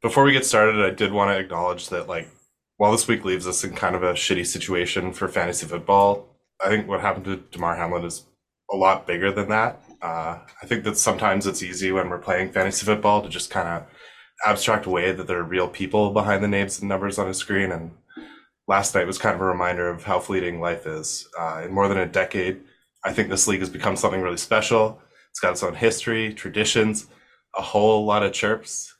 Before we get started, I did want to acknowledge that, like, while this week leaves us in kind of a shitty situation for fantasy football, I think what happened to Damar Hamlin is a lot bigger than that. Uh, I think that sometimes it's easy when we're playing fantasy football to just kind of abstract away that there are real people behind the names and numbers on a screen. And last night was kind of a reminder of how fleeting life is. Uh, in more than a decade, I think this league has become something really special. It's got its own history, traditions, a whole lot of chirps.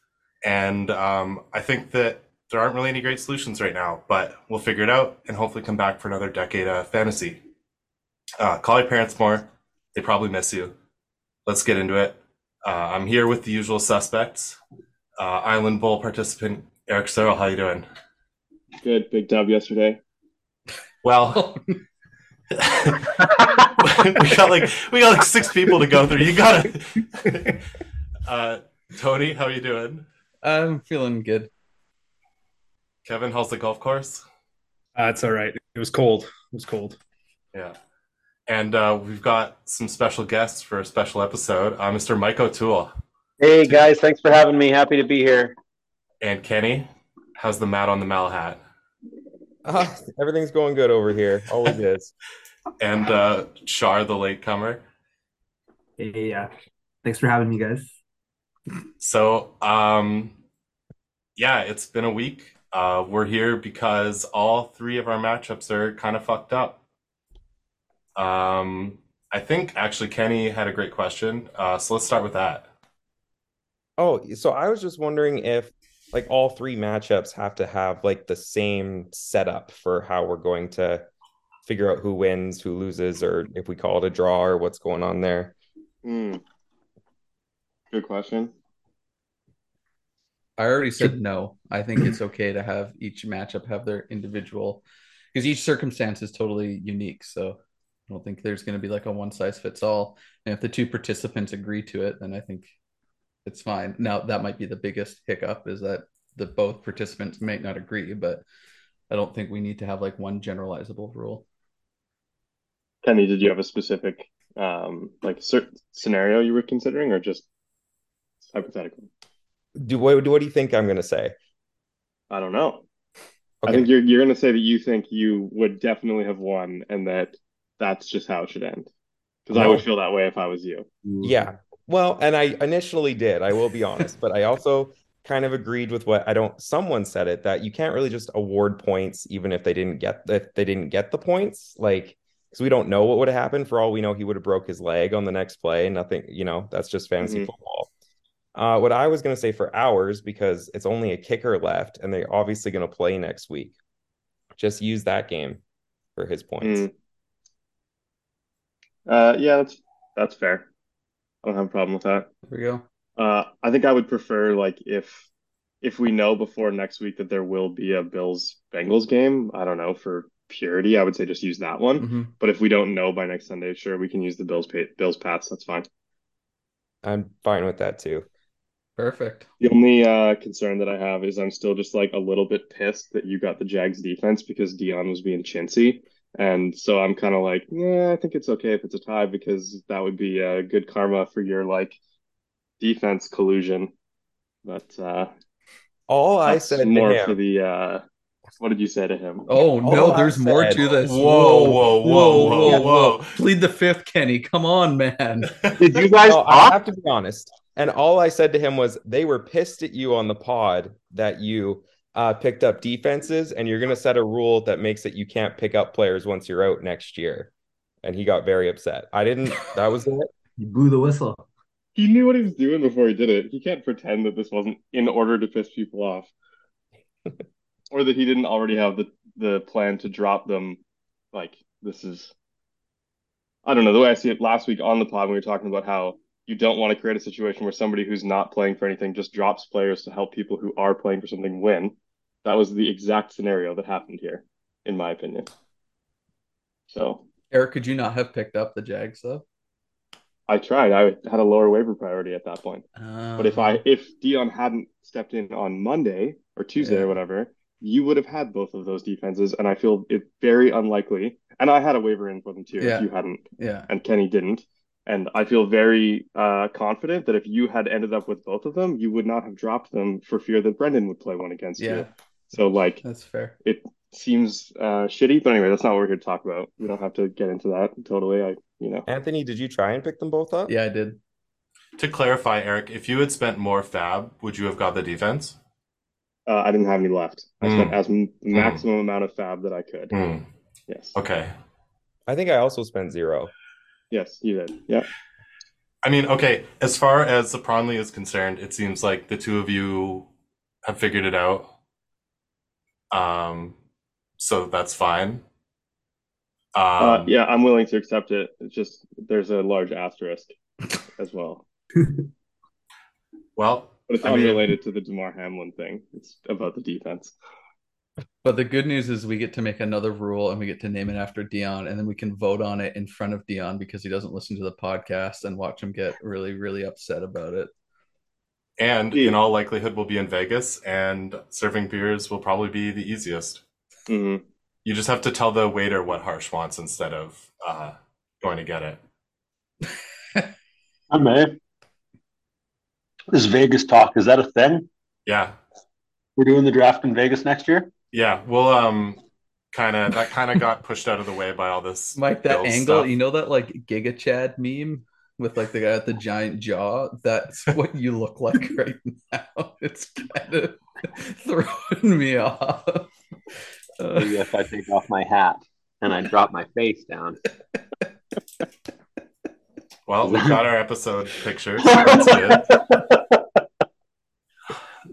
And um, I think that there aren't really any great solutions right now, but we'll figure it out and hopefully come back for another decade of fantasy. Uh, call your parents more. They probably miss you. Let's get into it. Uh, I'm here with the usual suspects. Uh, Island Bowl participant Eric Searle, how you doing? Good, big dub yesterday. Well, we got like we got like six people to go through. You gotta. uh, Tony, how you doing? I'm feeling good. Kevin, how's the golf course? Uh, it's all right. It was cold. It was cold. Yeah. And uh, we've got some special guests for a special episode. Uh, Mr. Mike O'Toole. Hey guys, thanks for having me. Happy to be here. And Kenny, how's the mat on the Mal hat? Uh, everything's going good over here. Always is. and uh, Shar, the latecomer. Hey, yeah. Thanks for having me, guys. So, um, yeah, it's been a week. Uh, we're here because all three of our matchups are kind of fucked up. Um, I think actually Kenny had a great question. Uh, so let's start with that. Oh, so I was just wondering if like all three matchups have to have like the same setup for how we're going to figure out who wins, who loses, or if we call it a draw or what's going on there. Mm. Good question. I already said no. I think it's okay to have each matchup have their individual because each circumstance is totally unique. So I don't think there's going to be like a one size fits all. And if the two participants agree to it, then I think it's fine. Now that might be the biggest hiccup is that the both participants may not agree, but I don't think we need to have like one generalizable rule. Kenny, did you have a specific um like certain scenario you were considering or just hypothetical? Do what, what do you think I'm going to say? I don't know. Okay. I think you're you're going to say that you think you would definitely have won and that that's just how it should end. Because I would feel that way if I was you. Yeah. Well, and I initially did, I will be honest, but I also kind of agreed with what I don't someone said it that you can't really just award points even if they didn't get if they didn't get the points. Like because we don't know what would have happened. For all we know, he would have broke his leg on the next play. Nothing, you know, that's just fantasy Mhm. football. Uh, what I was going to say for hours, because it's only a kicker left and they're obviously going to play next week, just use that game for his points. Mm. Uh yeah, that's that's fair. I don't have a problem with that. There we go. Uh I think I would prefer like if if we know before next week that there will be a Bills Bengals game, I don't know, for purity, I would say just use that one. hmm But if we don't know by next Sunday, sure, we can use the Bills pay, Bills Pats. That's fine. I'm fine with that too. Perfect. The only uh, concern that I have is I'm still just like a little bit pissed that you got the Jags defense because Dion was being chintzy. And so I'm kind of like, yeah, I think it's okay if it's a tie because that would be uh, good karma for your like defense collusion. But uh, All I that's said to more him, for the uh, what did you say to him? Oh no, I there's more to this. Whoa, whoa, whoa, whoa, whoa. whoa! Plead the fifth, Kenny. Come on, man. Did you guys No, I have to be honest. And all I said to him was they were pissed at you on the pod that you uh, picked up defenses, and you're going to set a rule that makes it you can't pick up players once you're out next year. And he got very upset. I didn't. That was it. You blew the whistle. He knew what he was doing before he did it. He can't pretend that this wasn't in order to piss people off. or that he didn't already have the, the plan to drop them. Like, this is, I don't know, the way I see it last week on the pod, when we were talking about how you don't want to create a situation where somebody who's not playing for anything just drops players to help people who are playing for something win. That was the exact scenario that happened here, in my opinion. So Eric, could you not have picked up the Jags though? I tried. I had a lower waiver priority at that point. But if Um, I if Dion hadn't stepped in on Monday or Tuesday Yeah. or whatever, you would have had both of those defenses, and I feel it very unlikely. And I had a waiver in for them too. Yeah. If you hadn't, yeah, and Kenny didn't, And I feel very uh, confident that if you had ended up with both of them, you would not have dropped them for fear that Brendan would play one against Yeah, you. So like that's fair. it seems uh, shitty, but anyway, that's not what we're here to talk about. We don't have to get into that totally. I you know Anthony, did you try and pick them both up? Yeah, I did. To clarify, Eric, if you had spent more fab, would you have got the defense? uh, I didn't have any left. I Mm. spent as m- the maximum amount of fab that I could. Hmm. Yes. Okay. I think I also spent zero. Yes, you did. Yeah. I mean, okay, as far as the Pronley is concerned, it seems like the two of you have figured it out. Um, so that's fine. Um, Uh, yeah, I'm willing to accept it. It's just there's a large asterisk as well, well, but it's I mean- unrelated to the Damar Hamlin thing. It's about the defense. But the good news is we get to make another rule and we get to name it after Dion, and then we can vote on it in front of Dion because he doesn't listen to the podcast and watch him get really, really upset about it. and in all likelihood, we'll be in Vegas, and serving beers will probably be the easiest. hmm You just have to tell the waiter what Harsh wants instead of uh, going to get it. I may. This Vegas talk, is that a thing? Yeah, We're doing the draft in Vegas next year? Yeah. Well, um, kind of that kind of got pushed out of the way by all this. Mike, that angle, stuff. you know that like Giga Chad meme with like the guy with the giant jaw? That's what you look like right now. It's kind of throwing me off. Uh, Maybe if I take off my hat and I drop my face down. Well, we got our episode picture. So that's good.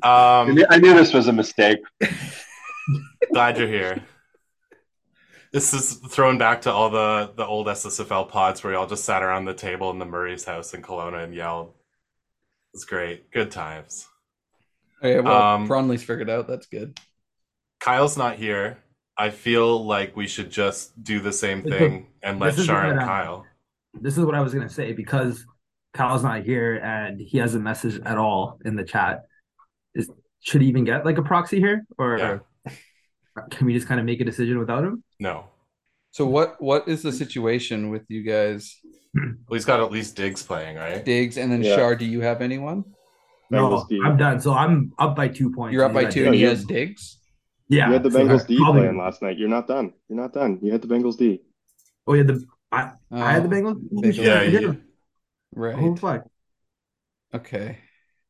Um, I knew this was a mistake. Glad you're here. This is thrown back to all the the old SSFL pods where y'all just sat around the table in the Murray's house in Kelowna and yelled. It's great, good times. okay, well, Um, Pronley's figured out. That's good. Kyle's not here. I feel like we should just do the same thing and let This is and I- Kyle. This is what I was gonna say because Kyle's not here and he hasn't messaged at all in the chat. Is should he even get like a proxy here, or Yeah. can we just kind of make a decision without him? No, So what what is the situation with you guys? well, he's got at least Diggs playing, right? Diggs and then Yeah. Shar, do you have anyone? No, Bengals D. I'm done. So I'm up by two points. You're up by at two and he has Diggs? Yeah, You had the so Bengals D probably- playing last night. You're not done. You're not done. You had the Bengals D. Oh yeah, the I, I had the Oh, Bengals. Bengals. shit, Yeah, I did. you- Right. Oh fuck. Okay.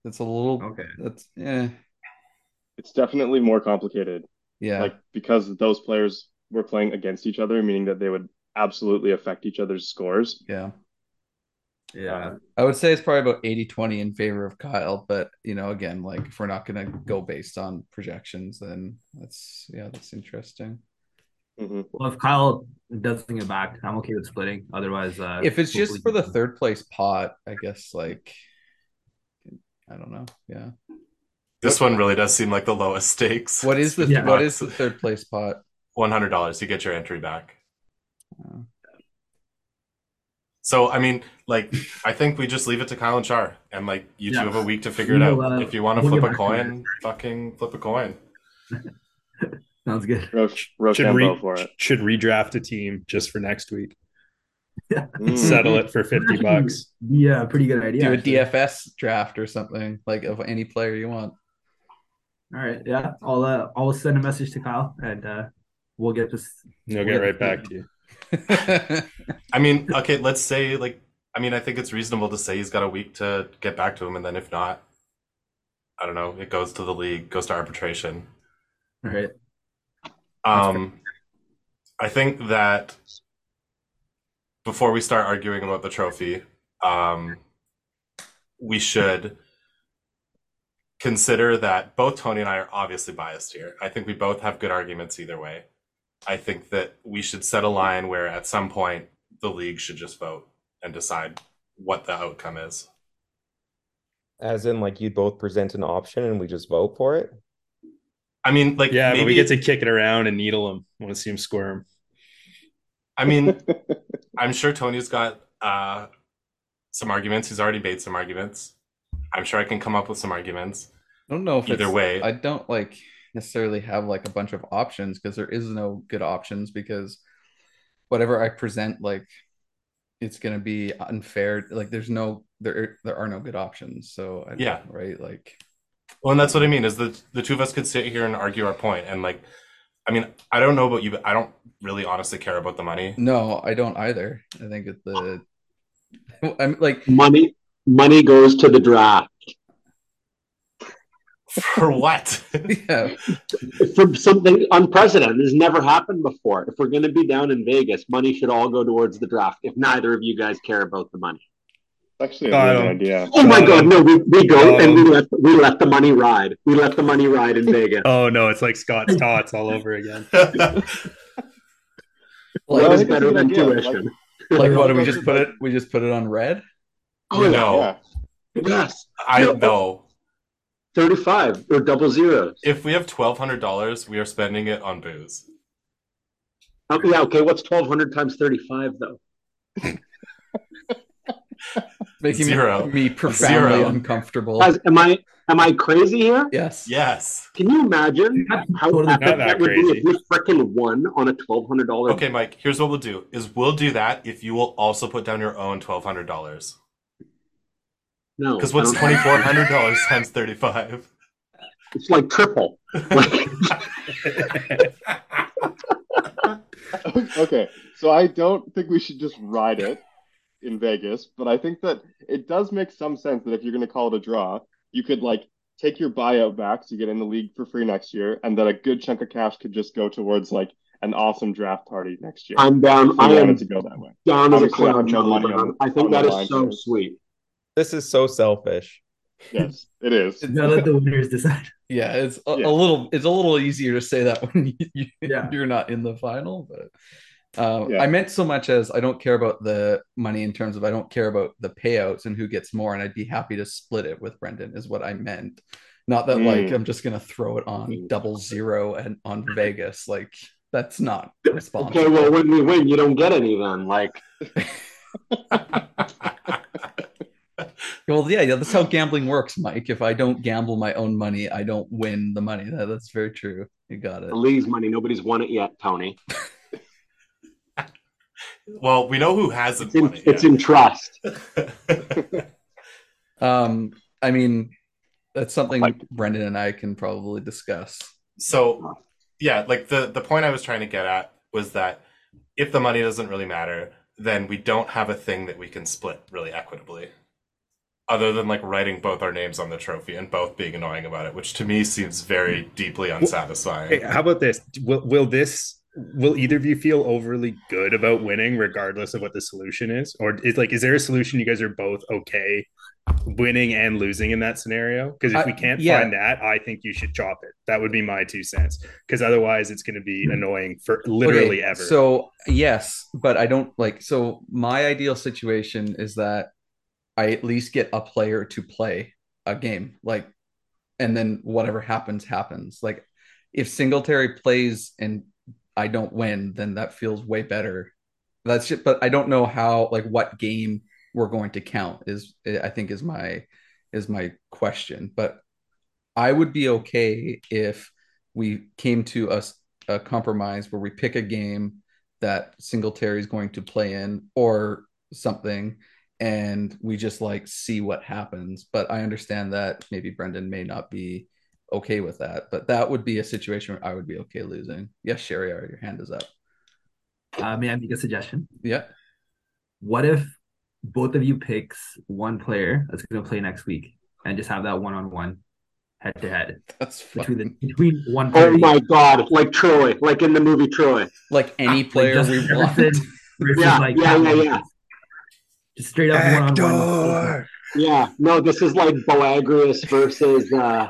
That's a little Okay. that's yeah. It's definitely more complicated. Yeah. Like because those players were playing against each other, meaning that they would absolutely affect each other's scores. yeah. Yeah. I would say it's probably about 80-20 in favor of Kyle, but you know, again, like if we're not gonna go based on projections, then that's yeah, that's interesting. hmm Well, if Kyle doesn't get back, I'm okay with splitting. Otherwise, uh, if it's just for the third place pot, I guess like I don't know. Yeah. This one really does seem like the lowest stakes. What is the Yeah. what is the third place pot? One hundred dollars. You get your entry back. Oh. So I mean, like, I think we just leave it to Kyle and Char, and like you two have a week to figure it out. Uh, if you want to we'll flip a coin, fucking flip a coin. sounds good. Roche, Should re- for it. should redraft a team just for next week. Mm. Settle it for fifty bucks. Yeah, pretty good idea. Do a actually. DFS draft or something like of any player you want. All right, yeah, I'll uh, I'll send a message to Kyle and uh, we'll get this. They'll get right back to you. I mean, okay, let's say like, I mean, I think it's reasonable to say he's got a week to get back to him, and then if not, I don't know, it goes to the league, goes to arbitration. All right. Um, I think that before we start arguing about the trophy, um, we should consider that both Tony and I are obviously biased here. I think we both have good arguments either way. I think that we should set a line where at some point the league should just vote and decide what the outcome is. As in, like, you'd both present an option and we just vote for it. I mean, like, Yeah, maybe, but we get to kick it around and needle them. Want to see him squirm? I mean, I'm sure Tony's got uh, some arguments. He's already made some arguments. I'm sure I can come up with some arguments. I don't know if Either it's, way. I don't like necessarily have like a bunch of options because there is no good options because whatever I present like it's gonna be unfair. Like there's no there there are no good options. So I, Yeah. right. Like Well, and that's what I mean is the the two of us could sit here and argue our point, and like, I mean, I don't know about you, but I don't really honestly care about the money. no, I don't either. I think it's the I'm like Money money goes to the draft. For what? yeah. For something unprecedented. This has never happened before. If we're gonna be down in Vegas, money should all go towards the draft if neither of you guys care about the money. Actually, a Got good idea. Oh my god, no, we, we go Got and we let we let the money ride. We let the money ride in Vegas. Oh no, it's like Scott's tots all over again. What I is think it's better than idea. tuition? Like what do we just put it we just put it on red? Oh yeah. no, Yeah. Yes. I No. no. 35 or double zeros. If we have twelve hundred dollars, we are spending it on booze. Oh, yeah, okay. What's 1200 times 35 though? Making Zero. me profoundly Zero. uncomfortable. Guys, am I am I crazy here? yes. Yes. Can you imagine That's how totally epic that that would be crazy. if we freaking won on a $1200 Okay, Mike. Here's what we'll do: is we'll do that if you will also put down your own twelve hundred dollars. No. Because what's twenty four hundred dollars times thirty five? It's like triple. Okay, so I don't think we should just ride it in Vegas, but I think that it does make some sense that if you're going to call it a draw, you could like take your buyout back so you get in the league for free next year, and that a good chunk of cash could just go towards like an awesome draft party next year. I'm down. If I am wanted to go that way. down as a I clown. no money Charlie on- Brown. I think on the that line is so here. sweet. This is so selfish. Yes, it is. You gotta let the winners decide. Yeah, it's a, Yeah. a little it's a little easier to say that when you, you Yeah. you're not in the final, but uh, Yeah. I meant so much as I don't care about the money in terms of I don't care about the payouts and who gets more, and I'd be happy to split it with Brendan is what I meant. Not that like Mm. I'm just gonna throw it on Mm. double zero and on Vegas. Like that's not responsible. Okay, well, when we win, you don't get any then. Like, Well, yeah, yeah, that's how gambling works, Mike. If I don't gamble my own money, I don't win the money. That, that's very true. You got it. the league's money, nobody's won it yet, Tony. well, we know who hasn't It's in, won it it's in trust. Um, I mean, that's something Like- Brendan and I can probably discuss. so, yeah, like the the point I was trying to get at was that if the money doesn't really matter, then we don't have a thing that we can split really equitably. Other than like writing both our names on the trophy and both being annoying about it, which to me seems very mm. deeply unsatisfying. Hey, how about this? Will, will this? Will either of you feel overly good about winning, regardless of what the solution is, or is like, is there a solution you guys are both okay winning and losing in that scenario? Because if I- we can't yeah. find that, I think you should chop it. That would be my two cents. Because otherwise, it's going to be annoying for literally Okay, ever. So yes, but I don't like. So my ideal situation is that I at least get a player to play a game, like, and then whatever happens happens. Like, if Singletary plays and I don't win, then that feels way better. That's just, but I don't know how, like, what game we're going to count is. I think is my is my question. But I would be okay if we came to a, a compromise where we pick a game that Singletary is going to play in or something, and we just like see what happens. But I understand that maybe Brendan may not be okay with that, but that would be a situation where I would be okay losing. Yes, Sherry, your hand is up. Uh, may I make a suggestion? Yeah. What if both of you picks one player that's going to play next week and just have that one on one, head to head That's between the between one Oh player my God. Like Troy, like in the movie Troy. like any player Justin we want. Jefferson Yeah, like yeah, Pat yeah, yeah. Just straight up one on one. Yeah, no, this is like Boagrius versus uh,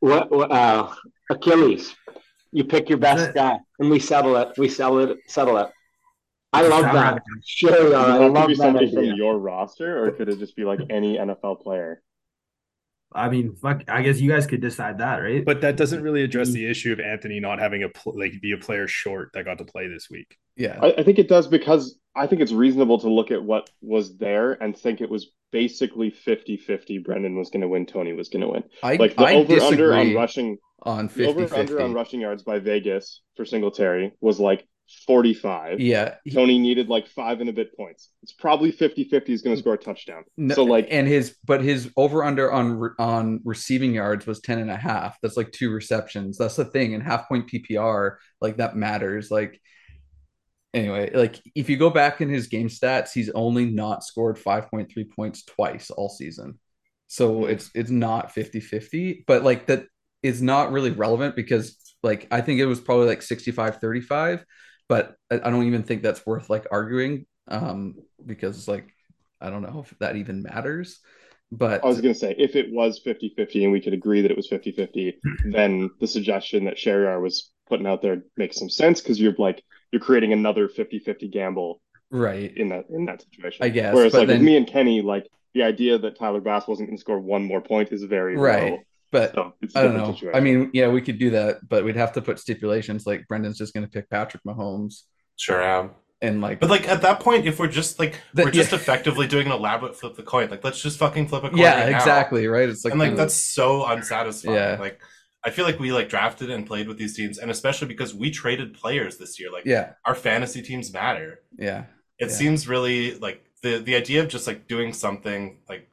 what, what uh, Achilles. You pick your best guy, and we settle it. We settle it. Settle it. I love that. I- Sure, uh, I love that somebody idea. from your roster, or could it just be like any NFL player? I mean, fuck. I guess you guys could decide that, right? but that doesn't really address the issue of Anthony not having a pl- like be a player short that got to play this week. Yeah. I, I think it does because I think it's reasonable to look at what was there and think it was basically 50-50 Brendan was going to win, Tony was going to win. I, Like the I over under on rushing on the over 50 under on rushing yards by Vegas for Singletary was like 45. Yeah, he- Tony needed like five and a bit points. It's probably 50 50 he's going to score a touchdown. no- So, like, and his but his over under on on receiving yards was 10 and a half. That's like two receptions. That's the thing. And half point PPR, like that matters. Like anyway, like if you go back in his game stats, he's only not scored 5.3 points twice all season. So it's it's not 50-50, but like that is not really relevant because like I think it was probably like 65-35, but I, I don't even think that's worth like arguing um because like I don't know if that even matters. But I was going to say, if it was 50 50 and we could agree that it was 50 50, then the suggestion that Sheriar was putting out there makes some sense because you're like, you're creating another 50 50 gamble right. in that in that situation. I guess, Whereas, but like then- with me and Kenny, like the idea that Tyler Bass wasn't going to score one more point is very Right. low. But So it's a I don't know. situation. I mean, yeah, we could do that, but we'd have to put stipulations like Brendan's just going to pick Patrick Mahomes Sure am. and like But like at that point, if we're just like The- we're just yeah. effectively doing an elaborate flip the coin, like let's just fucking flip a coin. yeah, right now. exactly, right? It's like and like that's so unsatisfying. Yeah. Like I feel like we like drafted and played with these teams, and especially because we traded players this year. Like yeah, our fantasy teams matter. yeah, It Yeah. seems really like the the idea of just like doing something like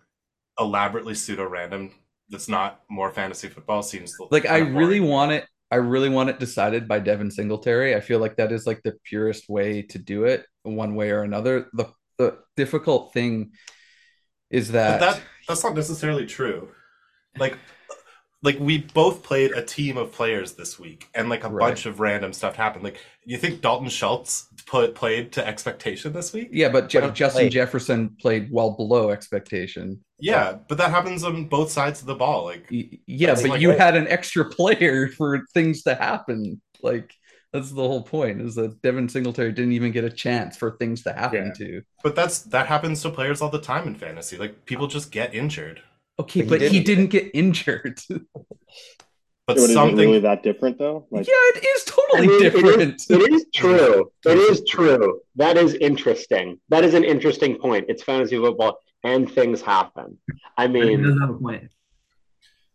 elaborately pseudo random that's not more fantasy football seems like I really want it. I really want it decided by Devin Singletary. I feel like that is like the purest way to do it, one way or another. The the difficult thing is But that, that that's not necessarily true. Like like we both played a team of players this week and like a Right. bunch of random stuff happened. Like you think Dalton Schultz put played to expectation this week? yeah, but Je- But Justin played. Jefferson played well below expectation. Yeah, but that happens on both sides of the ball. Like Yeah, but like- you had an extra player for things to happen. Like that's the whole point is that Devin Singletary didn't even get a chance for things to happen Yeah. to. but that's that happens to players all the time in fantasy. Like people just get injured. Okay, But he but he didn't. didn't get injured. yeah, But But is it something really that different though? Like, it is totally I mean, different. It is true. It is true. That is interesting. That is an interesting point. It's fantasy football, and things happen. I He mean, doesn't have a point.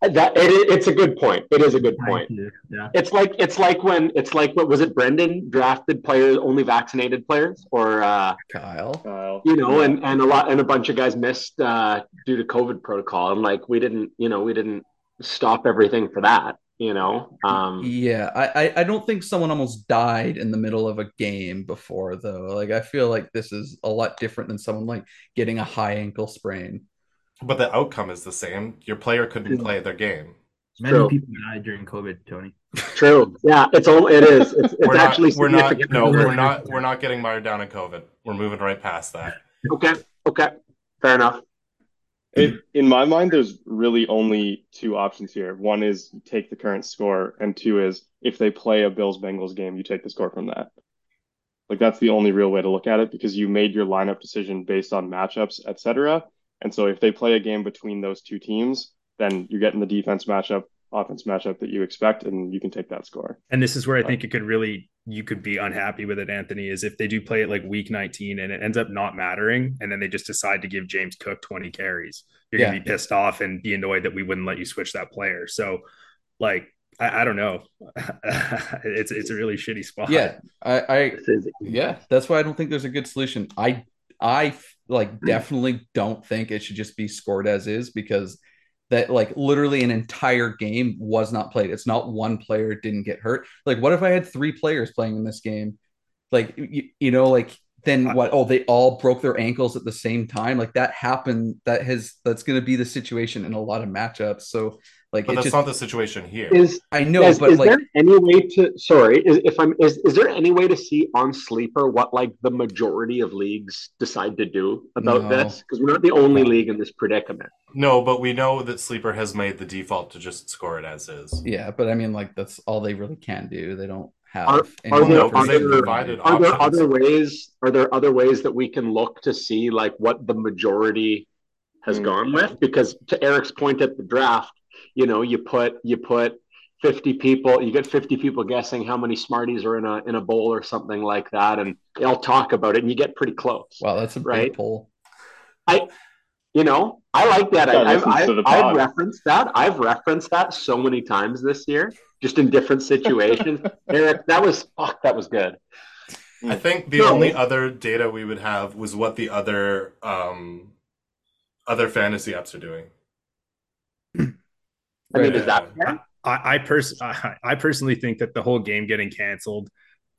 That it, it's a good point. It is a good point. Yeah. It's like it's like when it's like what was it? Brendan drafted players only vaccinated players, or uh, Kyle. Kyle, you know, and and a lot and a bunch of guys missed uh, due to COVID protocol, and like we didn't, you know, we didn't stop everything for that. You know, um, Yeah, I, I I don't think someone almost died in the middle of a game before though. Like I feel like this is a lot different than someone like getting a high ankle sprain. But the outcome is the same. Your player couldn't play their game. Many True. people died during COVID, Tony. true. Yeah, it's all. It is. It's, it's we're actually not, we're not no, we're not we're not getting mired down in COVID. We're moving right past that. Okay. Okay. Fair enough. It, in my mind, there's really only two options here. One is you take the current score, and two is if they play a Bills Bengals game, you take the score from that. Like that's the only real way to look at it because you made your lineup decision based on matchups, etc. And so if they play a game between those two teams, then you're getting the defense matchup, offense matchup that you expect, and you can take that score. And this is where I uh, think it could really you could be unhappy with it, Anthony, is if they do play it like week 19 and it ends up not mattering, and then they just decide to give James Cook 20 carries. You're gonna be pissed off and be annoyed that we wouldn't let you switch that player. So like I, I don't know. it's it's a really shitty spot. Yeah, I, I yeah, that's why I don't think there's a good solution. I I like hmm. definitely don't think it should just be scored as is because that like literally an entire game was not played. It's not one player didn't get hurt. Like what if I had three players playing in this game? Like you, you know like then what oh they all broke their ankles at the same time like that happened that has that's going to be the situation in a lot of matchups so like But it that's just not the situation here. is I know is, but is like there any way to sorry is, if i'm is, is there any way to see on sleeper what like the majority of leagues decide to do about No. this because we're not the only league in this predicament No, but we know that Sleeper has made the default to just score it as is. yeah but I mean like that's all they really can do they don't have Are- any are there- no, there- divided are there other ways are there other ways that we can look to see like what the majority has Hmm. gone with because to eric's point at the draft you know you put you put 50 people you get 50 people guessing how many smarties are in a in a bowl or something like that and they'll talk about it and you get pretty close. Wow that's a Right. big poll you know i like that. That I, I've, I've, I've referenced that. I've referenced that so many times this year just in different situations. Eric that was fuck that was good. I think the No. only other data we would have was what the other um other fantasy apps are doing. I mean, is that fair? I, I pers- I, I personally think that the whole game getting canceled,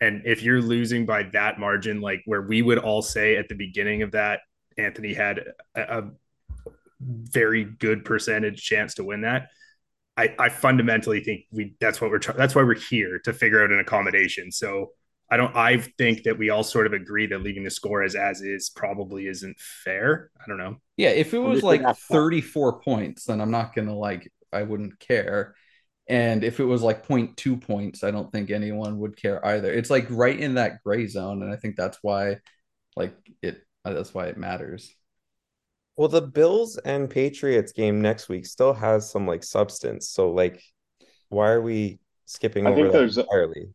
and if you're losing by that margin, like where we would all say at the beginning of that, Anthony had a, a very good percentage chance to win that. I, I fundamentally think we that's what we're trying. That's why we're here to figure out an accommodation. So I don't. I think that we all sort of agree that leaving the score as as is probably isn't fair. I don't know. Yeah, if it was like gonna have to- 34 points, then I'm not gonna like I wouldn't care. And if it was like 0.2 points, I don't think anyone would care either. It's like right in that gray zone, and I think that's why like it uh, that's why it matters. Well, the Bills and Patriots game next week still has some like substance. So like, why are we skipping I over think that there's a-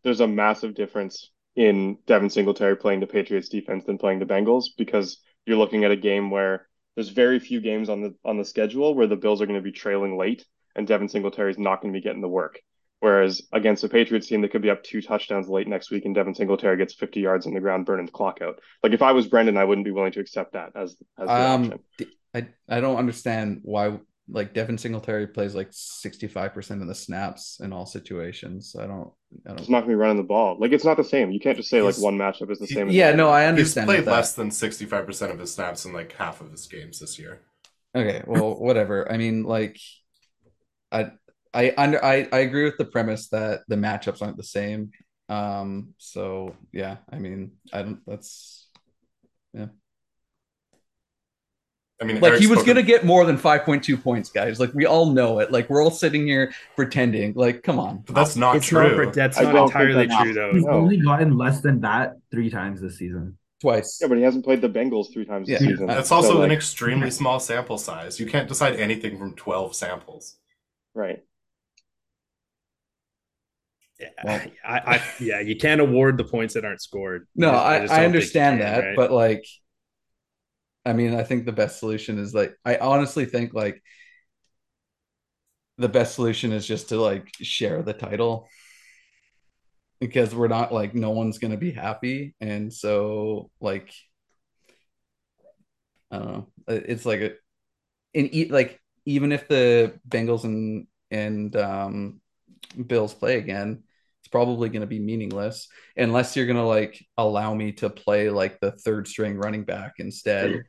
There's a massive difference in Devin Singletary playing the Patriots defense than playing the Bengals because you're looking at a game where there's very few games on the on the schedule where the Bills are going to be trailing late and Devin Singletary is not going to be getting the work. Whereas against the Patriots team they could be up two touchdowns late next week and Devin Singletary gets 50 yards in the ground burning the clock out. Like if I was Brendan, I wouldn't be willing to accept that as as the Um, option. I don't understand why like Devin Singletary plays like 65% of the snaps in all situations. I don't I don't not going to be running the ball. Like it's not the same. You can't just say like one matchup is the he- same. as Yeah, the no, other. I He's understand played that. less than 65% of his snaps in like half of his games this year. Okay, well, whatever. I mean, like, I, I under, I, I agree with the premise that the matchups aren't the same. Um, so yeah, I mean, I don't. That's yeah. I mean, like Eric he was spoke gonna get more than five point two points, guys. Like we all know it. Like we're all sitting here pretending. Like, come on. But that's not it's true. not. That's I not entirely that's- true though. He's No. only gotten less than that three times this season. Twice. Yeah, but he hasn't played the Bengals three times this Yeah. season. That's So, also like, an extremely small sample size. You can't decide anything from 12 samples. Right. Yeah, Well- I, I, yeah, you can't award the points that aren't scored. No, just- I, I don't think you understand can, that, right? but like, I mean, I think the best solution is like, I honestly think like the best solution is just to like share the title because we're not like, no one's going to be happy. And so, like, I don't know. It's like a, in e- like, even if the Bengals and, and, um, Bills play again, it's probably going to be meaningless unless you're gonna like allow me to play like the third string running back instead.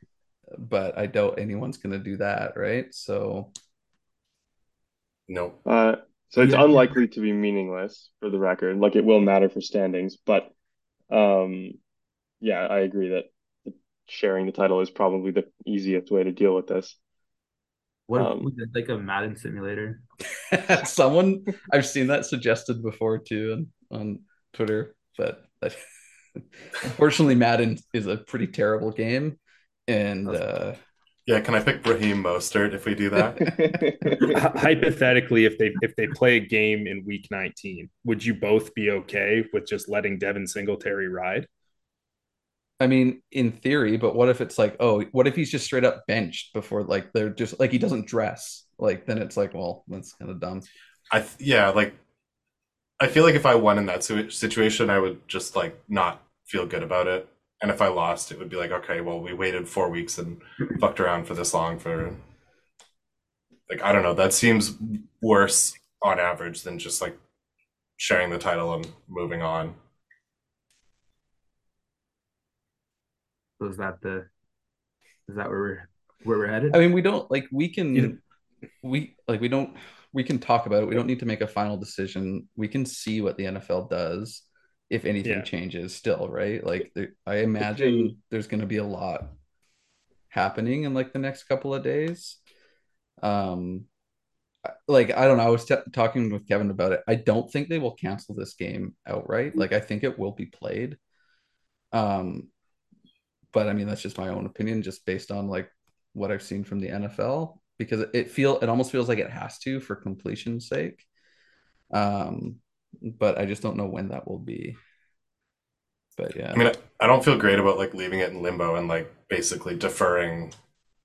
But I doubt anyone's gonna do that, right? So no. Uh, so it's Yeah. unlikely to be meaningless for the record. Like it will matter for standings, but um, yeah, I agree that sharing the title is probably the easiest way to deal with this. What if Um, we did like a Madden simulator? someone I've seen that suggested before too on, on Twitter, but that, unfortunately Madden is a pretty terrible game. And uh Yeah, can I pick Raheem Mostert if we do that? Hypothetically, if they if they play a game in week 19, would you both be okay with just letting Devin Singletary ride? I mean, in theory, but what if it's like, oh, what if he's just straight up benched before like they're just like he doesn't dress? Like then it's like, well, that's kind of dumb. I th- yeah, like I feel like if I won in that situation, I would just like not feel good about it. And if I lost, it would be like, okay, well, we waited four weeks and fucked around for this long for like I don't know. That seems worse on average than just like sharing the title and moving on. So is that the is that where we're where we're headed? I mean, we don't like we can You we like we don't we can talk about it. We don't need to make a final decision. We can see what the NFL does if anything Yeah. changes still, right? Like there, I imagine there's going to be a lot happening in like the next couple of days. Um like I don't know, I was t- talking with Kevin about it. I don't think they will cancel this game outright. Like I think it will be played. Um but I mean that's just my own opinion just based on like what I've seen from the NFL because it feel it almost feels like it has to for completion's sake. Um, but I just don't know when that will be. But yeah, I mean, I, I don't feel great about like leaving it in limbo and like basically deferring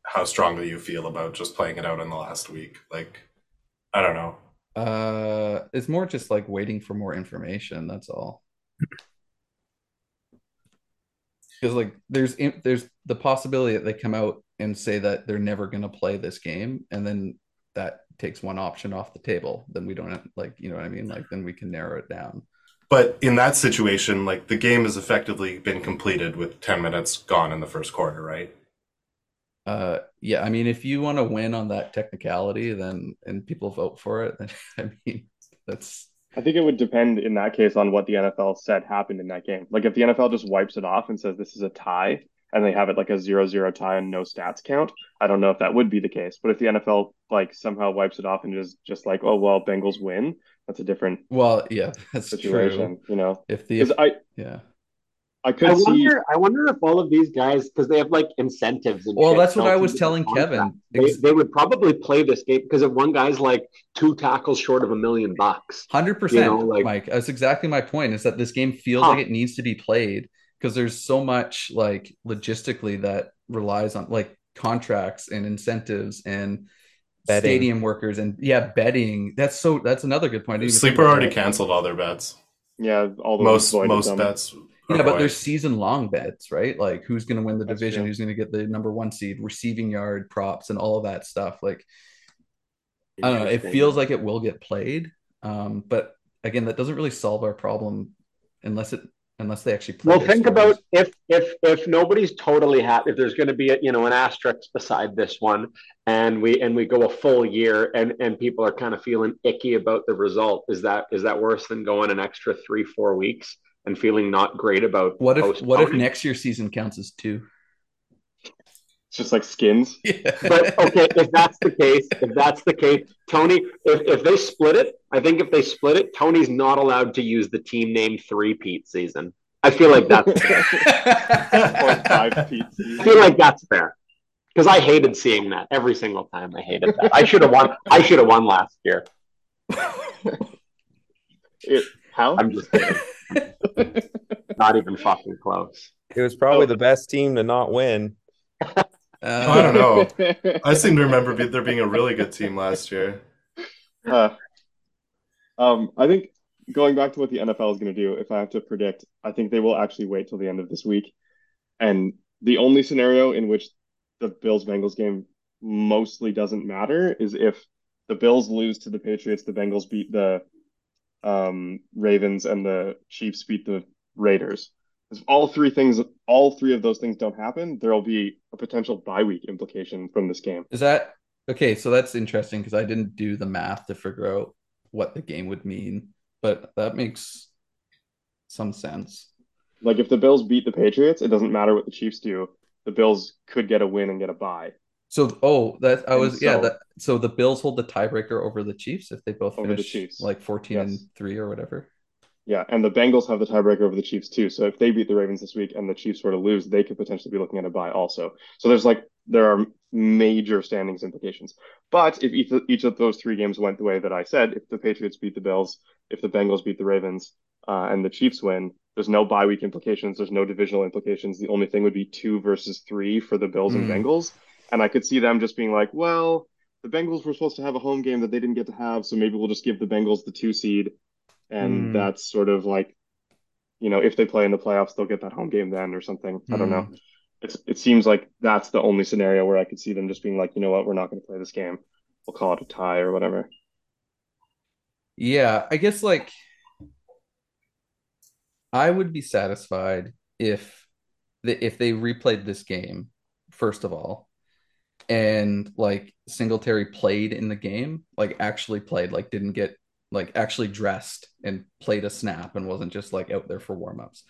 how strongly you feel about just playing it out in the last week. Like, I don't know. uh, it's more just like waiting for more information. That's all. because like there's there's the possibility that they come out and say that they're never going to play this game, and then that takes one option off the table. Then we don't have, like you know what I mean. Like then we can narrow it down. But in that situation, like the game has effectively been completed with 10 minutes gone in the first quarter, right? Uh, yeah, I mean, if you want to win on that technicality, then and people vote for it, then I mean, that's. I think it would depend in that case on what the NFL said happened in that game. Like if the NFL just wipes it off and says this is a tie and they have it like a zero zero tie and no stats count, I don't know if that would be the case. But if the NFL like somehow wipes it off and just just like, oh well, Bengals win, that's a different Well, yeah, that's situation, true. you know. If the Because I yeah, I could I see wonder. I wonder if all of these guys, because they have like incentives. And Well, that's what I was telling contract, Kevin. They, they would probably play this game because if one guy's like two tackles short of a million bucks, Hundred You percent, know, like- Mike. That's exactly my point. Is that this game feels Huh. like it needs to be played because there's so much like logistically that relies on like contracts and incentives and Betting. stadium workers and yeah, betting. That's so. That's another good point. I didn't even think Sleeper already that. canceled all their bets. yeah, all the Most most them. bets. Are Yeah, but there's season long bets, right? Like who's going to win the That's division, true. who's going to get the number one seed, receiving yard props, and all of that stuff. Like I don't know. It feels like it will get played, um, but again, that doesn't really solve our problem unless it unless they actually play. Well, think starters. about if if if nobody's totally happy, if there's going to be a, you know an asterisk beside this one, and we and we go a full year, and and people are kind of feeling icky about the result, is that is that worse than going an extra three four weeks and feeling not great about What if what if next year's season counts as two? It's just like skins. But okay, if that's the case, if that's the case, Tony, if, if they split it, I think if they split it, Tony's not allowed to use the team name three Pete season. I feel like that's Point five feet. I feel like that's fair. Because I hated seeing that every single time. I hated that. I should have won. I should have won last year. It, how? I'm just kidding. Not even fucking close. It was probably Oh. the best team to not win. Uh, I don't know. I seem to remember be- there being a really good team last year. Uh, um, I think going back to what the NFL is going to do, if I have to predict, I think they will actually wait till the end of this week. And the only scenario in which the Bills Bengals game mostly doesn't matter is if the Bills lose to the Patriots, the Bengals beat the um, Ravens, and the Chiefs beat the Raiders. If all three things, all three of those things don't happen, there will be a potential bye week implication from this game. Is that okay? So that's interesting because I didn't do the math to figure out what the game would mean, but that makes some sense. Like if the Bills beat the Patriots, it doesn't matter what the Chiefs do. The Bills could get a win and get a bye. So, oh, that I was yeah. so- That so the Bills hold the tiebreaker over the Chiefs if they both finish like fourteen and three or whatever. Yeah, and the Bengals have the tiebreaker over the Chiefs too. So if they beat the Ravens this week and the Chiefs were to lose, they could potentially be looking at a bye also. So there's like there are major standings implications. But if each, each of those three games went the way that I said, if the Patriots beat the Bills, if the Bengals beat the Ravens, uh, and the Chiefs win, there's no bye week implications. There's no divisional implications. The only thing would be two versus three for the Bills and Hmm. Bengals. And I could see them just being like, well, the Bengals were supposed to have a home game that they didn't get to have, so maybe we'll just give the Bengals the two seed. And Hmm. that's sort of like, you know, if they play in the playoffs, they'll get that home game then or something. I don't know. It's it seems like that's the only scenario where I could see them just being like, you know what, we're not going to play this game. We'll call it a tie or whatever. Yeah, I guess like I would be satisfied if the, if they replayed this game first of all, and like Singletary played in the game, like actually played, like didn't get like actually dressed and played a snap and wasn't just like out there for warmups,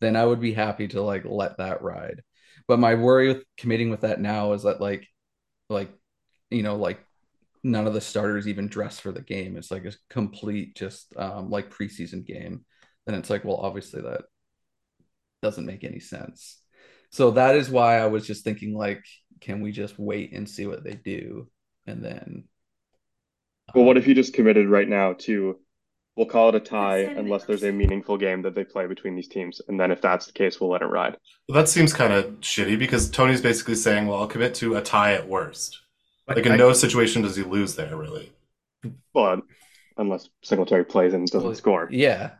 then I would be happy to like let that ride. But my worry with committing with that now is that like like you know like none of the starters even dress for the game. It's like a complete just um, like preseason game. Then it's like, well, obviously that doesn't make any sense. So that is why I was just thinking like, can we just wait and see what they do, and then. Well, what um, if you just committed right now to we'll call it a tie unless there's a meaningful game that they play between these teams, and then if that's the case, we'll let it ride. Well, that seems kind of shitty because Tony's basically saying, well, I'll commit to a tie at worst. Like in I- no situation does he lose there, really. But unless Singletary plays and doesn't Well, score. Yeah.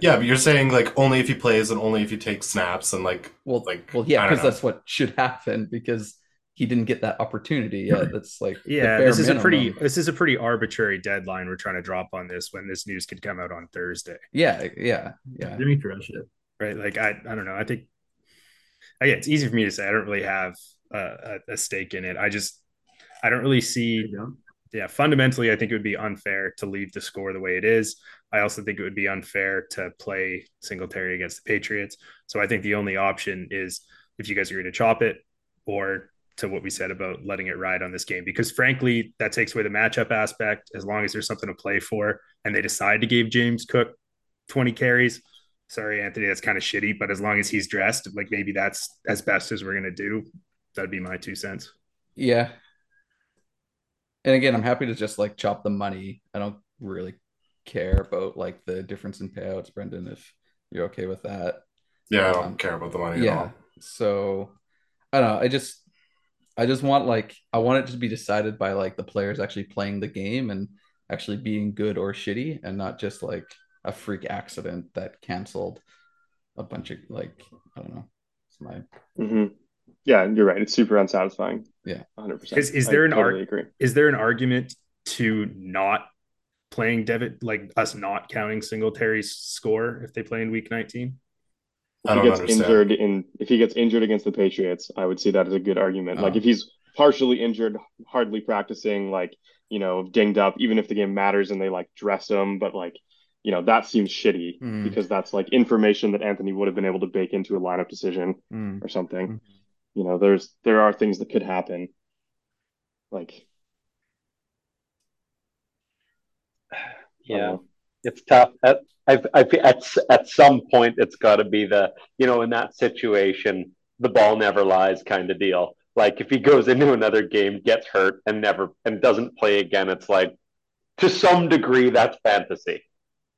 Yeah, but you're saying like only if he plays and only if he takes snaps and like Well, like well, yeah, because that's what should happen because he didn't get that opportunity yet. That's like the Yeah, bare this is a pretty this is a pretty arbitrary deadline we're trying to drop on this when this news could come out on Thursday. Yeah, yeah, yeah. Jimmy Thresh it. Right? Like I I don't know. I think again, it's easy for me to say. I don't really have a, a, a stake in it. I just I don't really see yeah, fundamentally, I think it would be unfair to leave the score the way it is. I also think it would be unfair to play Singletary against the Patriots. So I think the only option is if you guys agree to chop it or to what we said about letting it ride on this game. Because frankly, that takes away the matchup aspect as long as there's something to play for and they decide to give James Cook 20 carries. Sorry, Anthony, that's kind of shitty, but as long as he's dressed, like maybe that's as best as we're going to do. That'd be my two cents. Yeah. And again, I'm happy to just like chop the money. I don't really care about like the difference in payouts, Brendan, if you're okay with that. yeah, I don't Um, care about the money at Yeah. all. So I don't know. I just I just want like I want it to be decided by like the players actually playing the game and actually being good or shitty and not just like a freak accident that canceled a bunch of like I don't know. It's my hmm Yeah, you're right. It's super unsatisfying. Yeah. 100%. Is- is I there an totally arg- agree. is there an argument to not playing Devin, like us not counting Singletary's score if they play in week 19? If I he don't gets understand. injured in if he gets injured against the Patriots, I would see that as a good argument. Like Oh. if he's partially injured, hardly practicing, like, you know, dinged up, even if the game matters and they like dress him, but like, you know, that seems shitty Mm. because that's like information that Anthony would have been able to bake into a lineup decision mm, or something. Mhm. You know, there's there are things that could happen. Like, Yeah. It's tough. At, I, I, at, at some point, it's got to be the, you know, in that situation, the ball never lies kind of deal. Like if he goes into another game, gets hurt, and never and doesn't play again, it's like to some degree that's fantasy.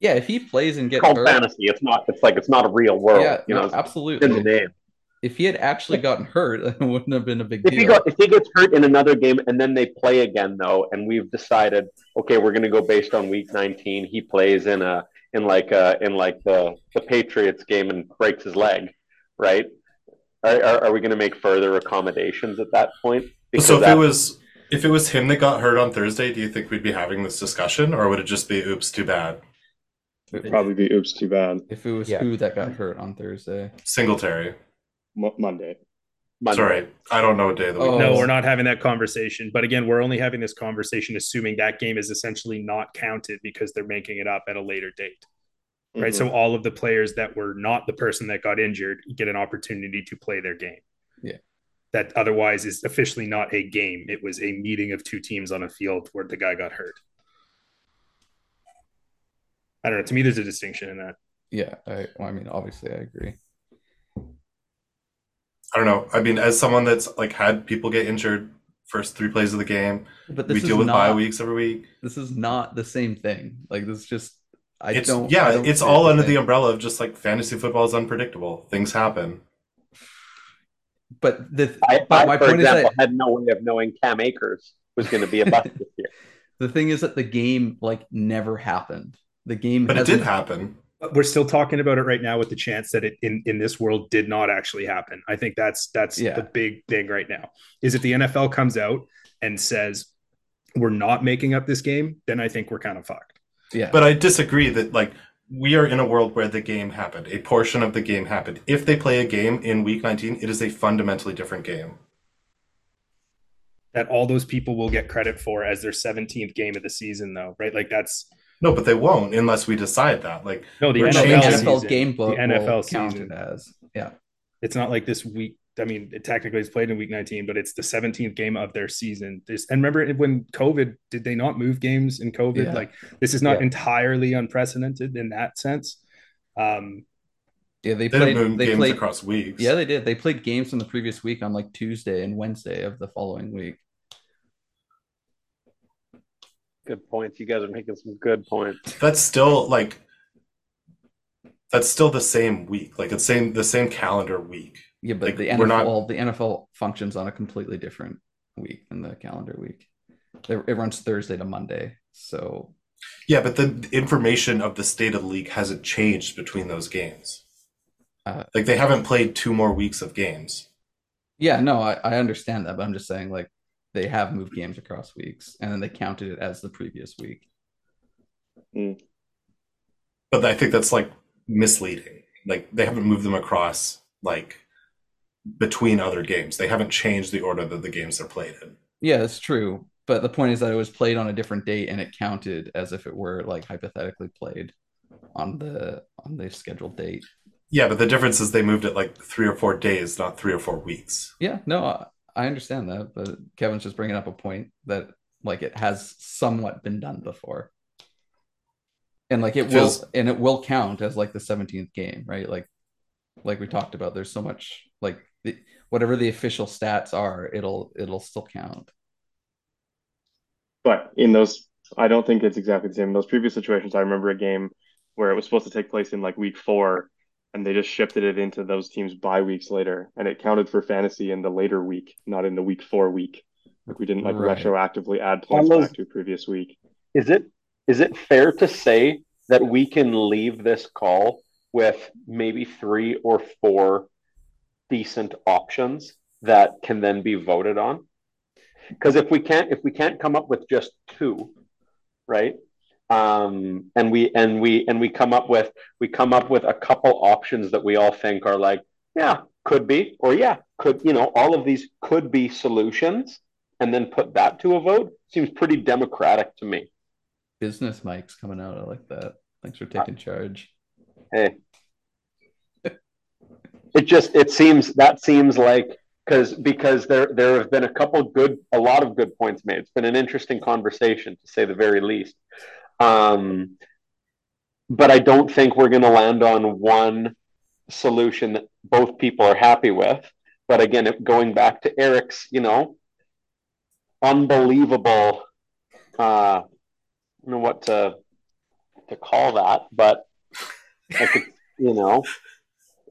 yeah, if he plays and It's called hurt, fantasy. It's not. It's like it's not a real world. yeah, you no, know, it's in the absolutely. name. If he had actually gotten hurt, it wouldn't have been a big If he deal. got if he gets hurt in another game and then they play again though, and we've decided, okay, we're going to go based on week 19. He plays in a in like a in like the the Patriots game and breaks his leg, right? Are, are, are we going to make further accommodations at that point? so if that- it was if it was him that got hurt on Thursday, do you think we'd be having this discussion, or would it just be oops, too bad? If- Probably be oops, too bad. If it was Yeah. who that got hurt on Thursday. Singletary. Mo Monday. Monday. Sorry, I don't know what day of the week. Oh. No, we're not having that conversation. But again, we're only having this conversation assuming that game is essentially not counted because they're making it up at a later date. Right. Mhm. So all of the players that were not the person that got injured get an opportunity to play their game. Yeah. That otherwise is officially not a game. It was a meeting of two teams on a field where the guy got hurt. I don't know. To me, there's a distinction in that. Yeah, I, well, I mean, obviously, I agree. I don't know. I mean, as someone that's like had people get injured first three plays of the game, But we is deal with bye weeks every week. This is not the same thing. Like this is just. I It's don't. yeah, I don't it's see it all under same. the umbrella of just like fantasy football is unpredictable. Things happen. But the I, but I my for point is example, that had no way of knowing Cam Akers was going to be a bust this year. the thing is that the game like never happened. The game But it hasn't did happen. But we're still talking about it right now with the chance that it in, in this world did not actually happen. I think that's that's Yeah. the big thing right now. Is if the NFL comes out and says we're not making up this game, then I think we're kind of fucked. Yeah, But I disagree that like we are in a world where the game happened. A portion of the game happened. If they play a game in week 19, it is a fundamentally different game. That all those people will get credit for as their 17th game of the season, though, right? Like that's No, but they won't unless we decide that. Like no the We're NFL, no, changing- NFL season. game book The NFL will count season. it as yeah. It's not like this week. I mean, it technically is played in week 19, but it's the 17th game of their season. This, and remember when COVID, did they not move games in COVID? Yeah. Like this is not Yeah. entirely unprecedented in that sense. Um, Yeah, they they played. didn't move They games played. across weeks. Yeah, they did. They played games from the previous week on like Tuesday and Wednesday of the following week. Good points. You guys are making some good points. That's still like that's still the same week. Like it's same the same calendar week. Yeah, but Like, the we're NFL not- well, the NFL functions on a completely different week than the calendar week. It, it runs Thursday to Monday, so Yeah, but the information of the state of the league hasn't changed between those games. Uh, like they haven't played two more weeks of games. Yeah, no, I, I understand that, but I'm just saying like they have moved games across weeks and then they counted it as the previous week. Hmm. But I think that's like misleading. Like they haven't moved them across like between other games. They haven't changed the order that the games are played in. Yeah, that's true. But the point is that it was played on a different date and it counted as if it were like hypothetically played on the on the scheduled date. Yeah, but the difference is they moved it like three or four days, not three or four weeks. Yeah, no, I, understand that, but Kevin's just bringing up a point that like it has somewhat been done before. And like it, It feels- will and it will count as like the 17th game, right? Like like we talked about there's so much like the, whatever the official stats are, it'll it'll still count. But in those, I don't think it's exactly the same. In those previous situations, I remember a game where it was supposed to take place in like week four, and they just shifted it into those teams bye weeks later, and it counted for fantasy in the later week, not in the week four week. Like we didn't like Right. retroactively add points Almost- back to previous week. Is it is it fair to say that we can leave this call with maybe three or four decent options that can then be voted on? Because if we can't if we can't come up with just two, right? Um, and we and we and we come up with we come up with a couple options that we all think are like, yeah, could be, or yeah, could you know, all of these could be solutions, and then put that to a vote seems pretty democratic to me. Business Mike's coming out. I like that. Thanks for taking charge. Hey. It just it seems that seems like because because there there have been a couple good a lot of good points made. It's been an interesting conversation to say the very least. Um, but I don't think we're going to land on one solution that both people are happy with. But again, going back to Eric's, you know, unbelievable. Uh, I don't know what to to call that, but I could, you know,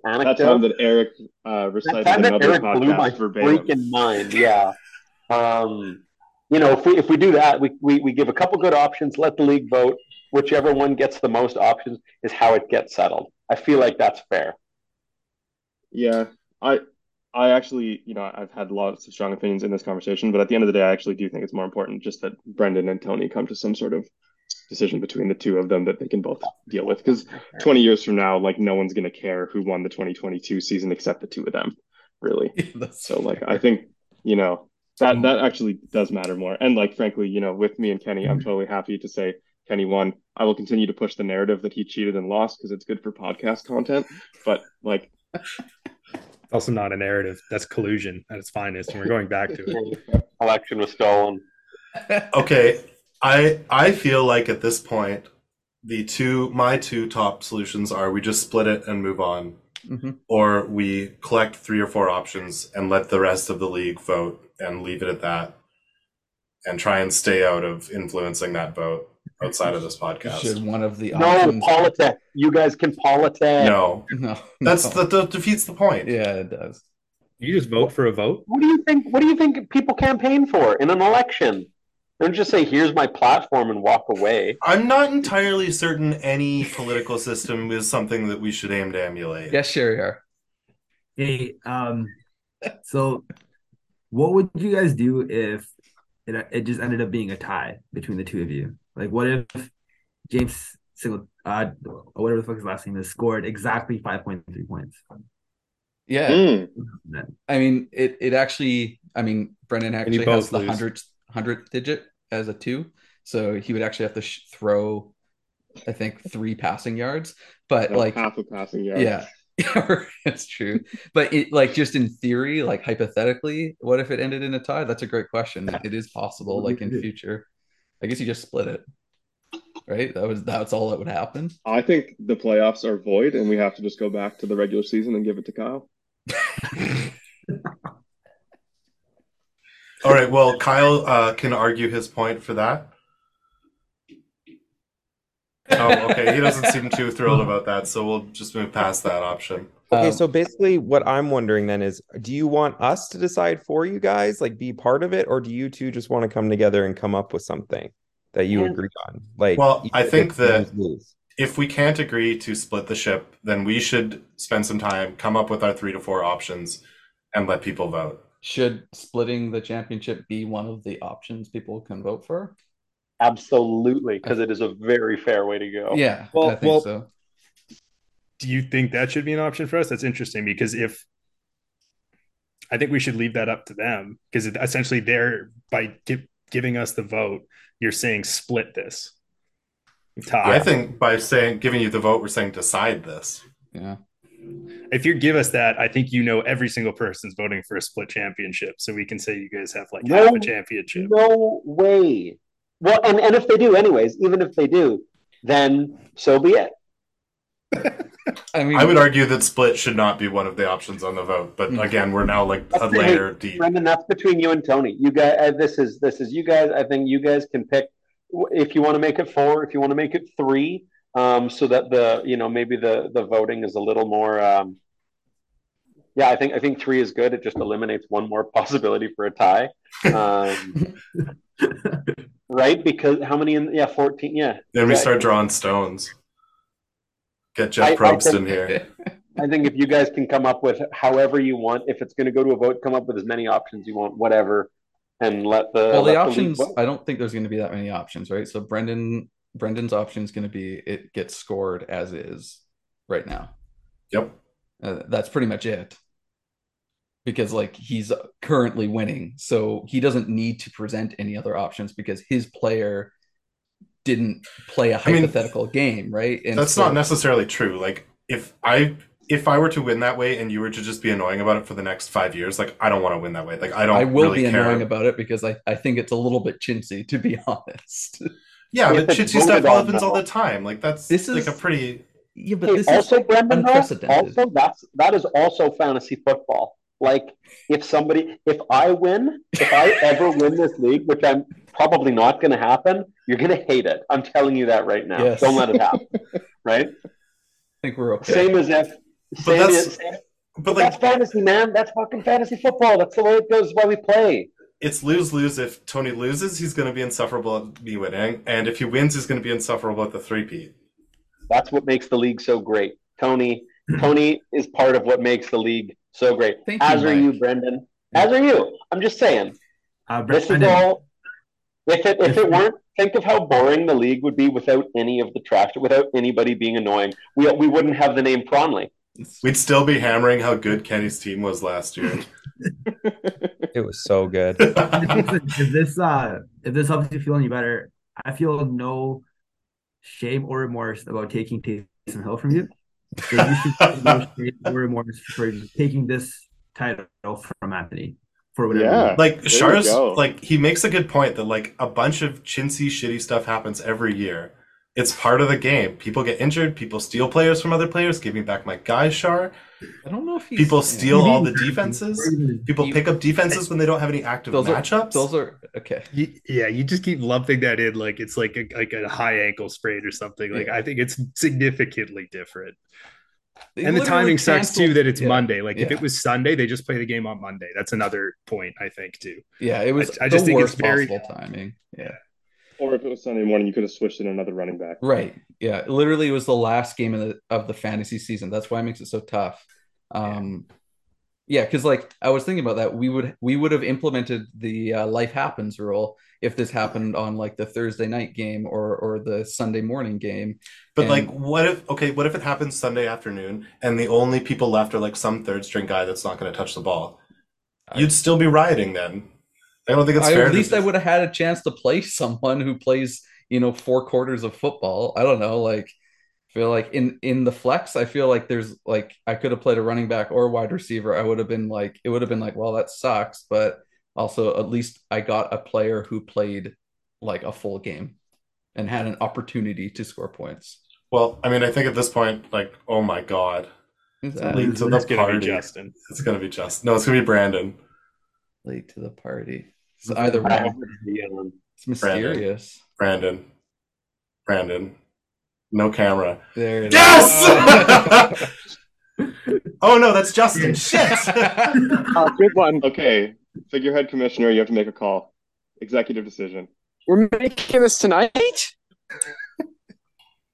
That anecdote. time that Eric uh, recited That time that another Eric blew my podcast verbatim. freaking mind. Yeah. Um, you know, if we if we do that, we, we we give a couple good options, let the league vote. Whichever one gets the most options is how it gets settled. I feel like that's fair. Yeah, I I actually, you know, I've had lots of strong opinions in this conversation, but at the end of the day, I actually do think it's more important just that Brendan and Tony come to some sort of decision between the two of them that they can both deal with. Because 20 years from now, like no one's gonna care who won the 2022 season except the two of them, really. That's So like fair. I think, you know, that that actually does matter more. And like frankly, you know, with me and Kenny, I'm totally happy to say Kenny won. I will continue to push the narrative that he cheated and lost because it's good for podcast content. But like It's also not a narrative. That's collusion at its finest, and we're going back to it. Election was stolen. Okay, I I feel like at this point, the two my two top solutions are we just split it and move on, Mhm. or we collect three or four options and let the rest of the league vote and leave it at that, and try and stay out of influencing that vote outside of this podcast. Should podcast. one of the No, options? politic. You guys can politic. No, No, that's no. that, that defeats the point. yeah, it does. You just vote for a vote. What do you think? What do you think people campaign for in an election? Don't just say, "Here's my platform" and walk away. I'm not entirely certain any political system is something that we should aim to emulate. Yes, sure you are. Hey, um, so what would you guys do if it it just ended up being a tie between the two of you? Like, what if James Single, uh, whatever the fuck his last name is, scored exactly five point three points? Yeah, mm, I mean, it it actually. I mean, Brendan you actually has both the lose. hundredth hundredth digit as a two, so he would actually have to sh- throw, I think, three passing yards. But like like, half a passing yard. yeah, it's true. But it like just in theory, like hypothetically, what if it ended in a tie? That's a great question. It is possible, like in future. I guess you just split it, right? That was that's all that would happen. I think the playoffs are void and we have to just go back to the regular season and give it to Kyle. All right. Well, Kyle uh, can argue his point for that. Oh, okay. He doesn't seem too thrilled about that, so we'll just move past that option. Okay, Um, so basically, what I'm wondering then is, do you want us to decide for you guys, like be part of it, or do you two just want to come together and come up with something that you Yeah. agree on. Like, Well, I think that- lose-lose. if we can't agree to split the ship, then we should spend some time, come up with our three to four options, and let people vote. Should splitting the championship be one of the options people can vote for? Absolutely, because it is a very fair way to go. Yeah, Well- I think well- so. Do you think that should be an option for us? That's interesting because if I think we should leave that up to them because essentially they're by gi- giving us the vote, you're saying split this. Tie. I think by saying giving you the vote, we're saying decide this. Yeah. if you give us that, I think you know every single person's voting for a split championship, so we can say you guys have like No. half a championship. No way. Well, and, and if they do, anyways, even if they do, then so be it. I mean, I would argue that split should not be one of the options on the vote, but Mhm. again, we're now like a That's layer deep. Brendan, that's between you and Tony. You guys, uh, this is this is you guys. I think you guys can pick if you want to make it four, if you want to make it three, um, so that the you know maybe the the voting is a little more. Um, yeah, I think I think three is good. It just eliminates one more possibility for a tie. Um, right? Because how many in yeah, 14, yeah. Then we start drawing stones. Get Jeff I Probst think- in here. I think if you guys can come up with however you want, if it's going to go to a vote, come up with as many options you want, whatever, and let the well, the let league options. vote. I don't think there's going to be that many options, right? So Brendan, Brendan's option is going to be it gets scored as is right now. Yep. Uh, that's pretty much it. Because like he's currently winning, so he doesn't need to present any other options because his player didn't play a I mean, hypothetical game, right? And That's so- not necessarily true. Like if I if I were to win that way and you were to just be annoying about it for the next five years, like I don't want to win that way. Like I don't I will really be care. annoying about it because I, I think it's a little bit chintzy, to be honest. yeah, If but it's shitty stuff happens all the time. Like that's This like is- a pretty yeah, but Hey, this also, is Brendan, unprecedented. also that's that is also fantasy football. Like if somebody, if I win, if I ever win this league, which I'm probably not going to happen, you're going to hate it. I'm telling you that right now. Yes. Don't let it happen. right? I think we're okay. Same as if. Same that's- as, but but like that's fantasy, man. That's fucking fantasy football. That's the way it goes. Why we play. it's lose lose. If Tony loses, he's gonna be insufferable at me winning. And if he wins, he's gonna be insufferable at the three P. That's what makes the league so great. Tony, Tony is part of what makes the league so great. Thank you, As are you, Brendan. As are you. I'm just saying. Uh, This is all. If it if it weren't, think of how boring the league would be without any of the trash, without anybody being annoying. We we wouldn't have the name Pronley. We'd still be hammering how good Kenny's team was last year. It was so good. If this uh if this helps you feel any better, I feel no shame or remorse about taking Taysom Hill from you. So you should feel no shame or remorse for taking this title from Anthony for whatever. Yeah. like you Shar's like he makes a good point that like a bunch of chintzy shitty stuff happens every year. It's part of the game. People get injured, people steal players from other players, give me back my guy Shar. I don't know if he's, People steal all the defenses. defenses. People pick up defenses when they don't have any active Those are matchups. those are okay. You, yeah, you just keep lumping that in like it's like a like a high ankle sprain or something. Like Yeah. I think it's significantly different. They and the literally timing sucks too that it's yeah, Monday. Like if it was Sunday, they just play the game on Monday. That's another point I think too. Yeah, it was. I- I just the think it's worst very- timing. Yeah, Or if it was Sunday morning, you could have switched in another running back. right. Yeah, literally, it was the last game of the of the fantasy season. That's why it makes it so tough. Um, yeah, because like I was thinking about that, we would we would have implemented the uh, life happens rule if this happened on like the Thursday night game or or the Sunday morning game. but and- like what if okay, what if it happens Sunday afternoon and the only people left are like some third string guy that's not gonna touch the ball? You'd still be rioting then. I don't think it's I, fair. at least I would have had a chance to play someone who plays, you know, four quarters of football. I don't know, like feel like in in the flex, I feel like there's like I could have played a running back or a wide receiver. I would have been like it would have been like, well, that sucks, but also at least I got a player who played like a full game and had an opportunity to score points. Well, I mean, I think at this point, like, oh my god, Who's that? late to the It's gonna party. be Justin. It's gonna be Justin. no. It's gonna be Brandon. Late to the party. So either I way, have the, um, it's Brandon. mysterious. Brandon. Brandon. No camera. There it is. Yes! oh no, that's Justin. Shit. Oh, good one. Okay, figurehead commissioner, you have to make a call. Executive decision. We're making this tonight.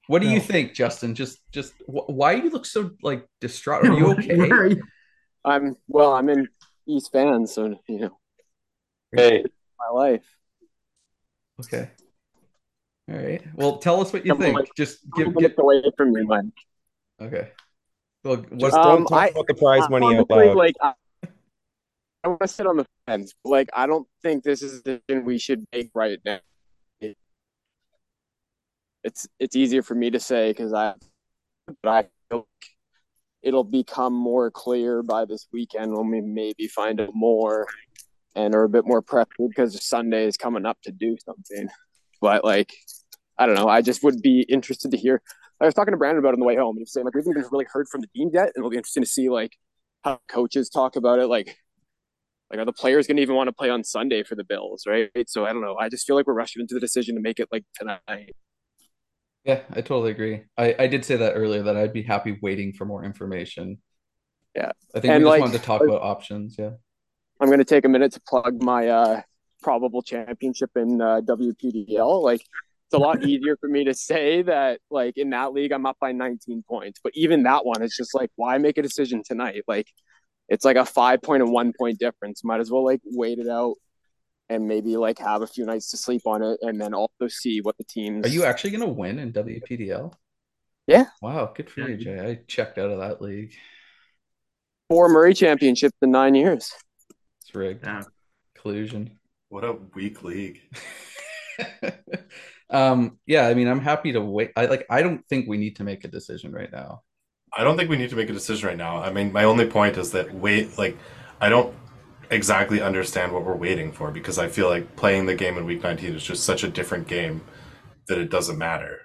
What do you think, Justin? Just, just wh- why do you look so like distraught? Are you okay? Where are you? I'm well. I'm in East fan, so you know Hey, my life. Okay. All right. Well, tell us what you Come think. on. Just Give, give, give. away from me, Mike. Okay. Well, what, Just Um, don't talk I- about the prize money out loud. like I, I want to sit on the fence. Like I don't think this is the decision we should make right now. It's it's easier for me to say because I, but I feel like it'll become more clear by this weekend when we maybe find out more and are a bit more pressured because Sunday is coming up to do something. But like, I don't know. I just would be interested to hear. I was talking to Brandon about it on the way home, and he was saying like we haven't really heard from the team yet, and it'll be interesting to see like how coaches talk about it. Like, like are the players going to even want to play on Sunday for the Bills, right? So I don't know. I just feel like we're rushing into the decision to make it like tonight. yeah, I totally agree. I, I did say that earlier that I'd be happy waiting for more information. Yeah. I think And, we just like, wanted to talk like- about options. Yeah. I'm going to take a minute to plug my uh, probable championship in uh, WPDL. Like, it's a lot easier for me to say that, like, in that league, I'm up by 19 points. But even that one, it's just like, why make a decision tonight? Like, it's like a five point and one point difference. Might as well, like, wait it out and maybe, like, have a few nights to sleep on it and then also see what the teams. Are you actually going to win in WPDL? Yeah. Wow. Good for you, Jay. I checked out of that league. Four Murray championships in nine years. It's rigged. Yeah. Collusion. What a weak league. um, yeah, I mean, I'm happy to wait. I like I don't think we need to make a decision right now. I don't think we need to make a decision right now. I mean, my only point is that wait, like, I don't exactly understand what we're waiting for because I feel like playing the game in week 19 is just such a different game that it doesn't matter.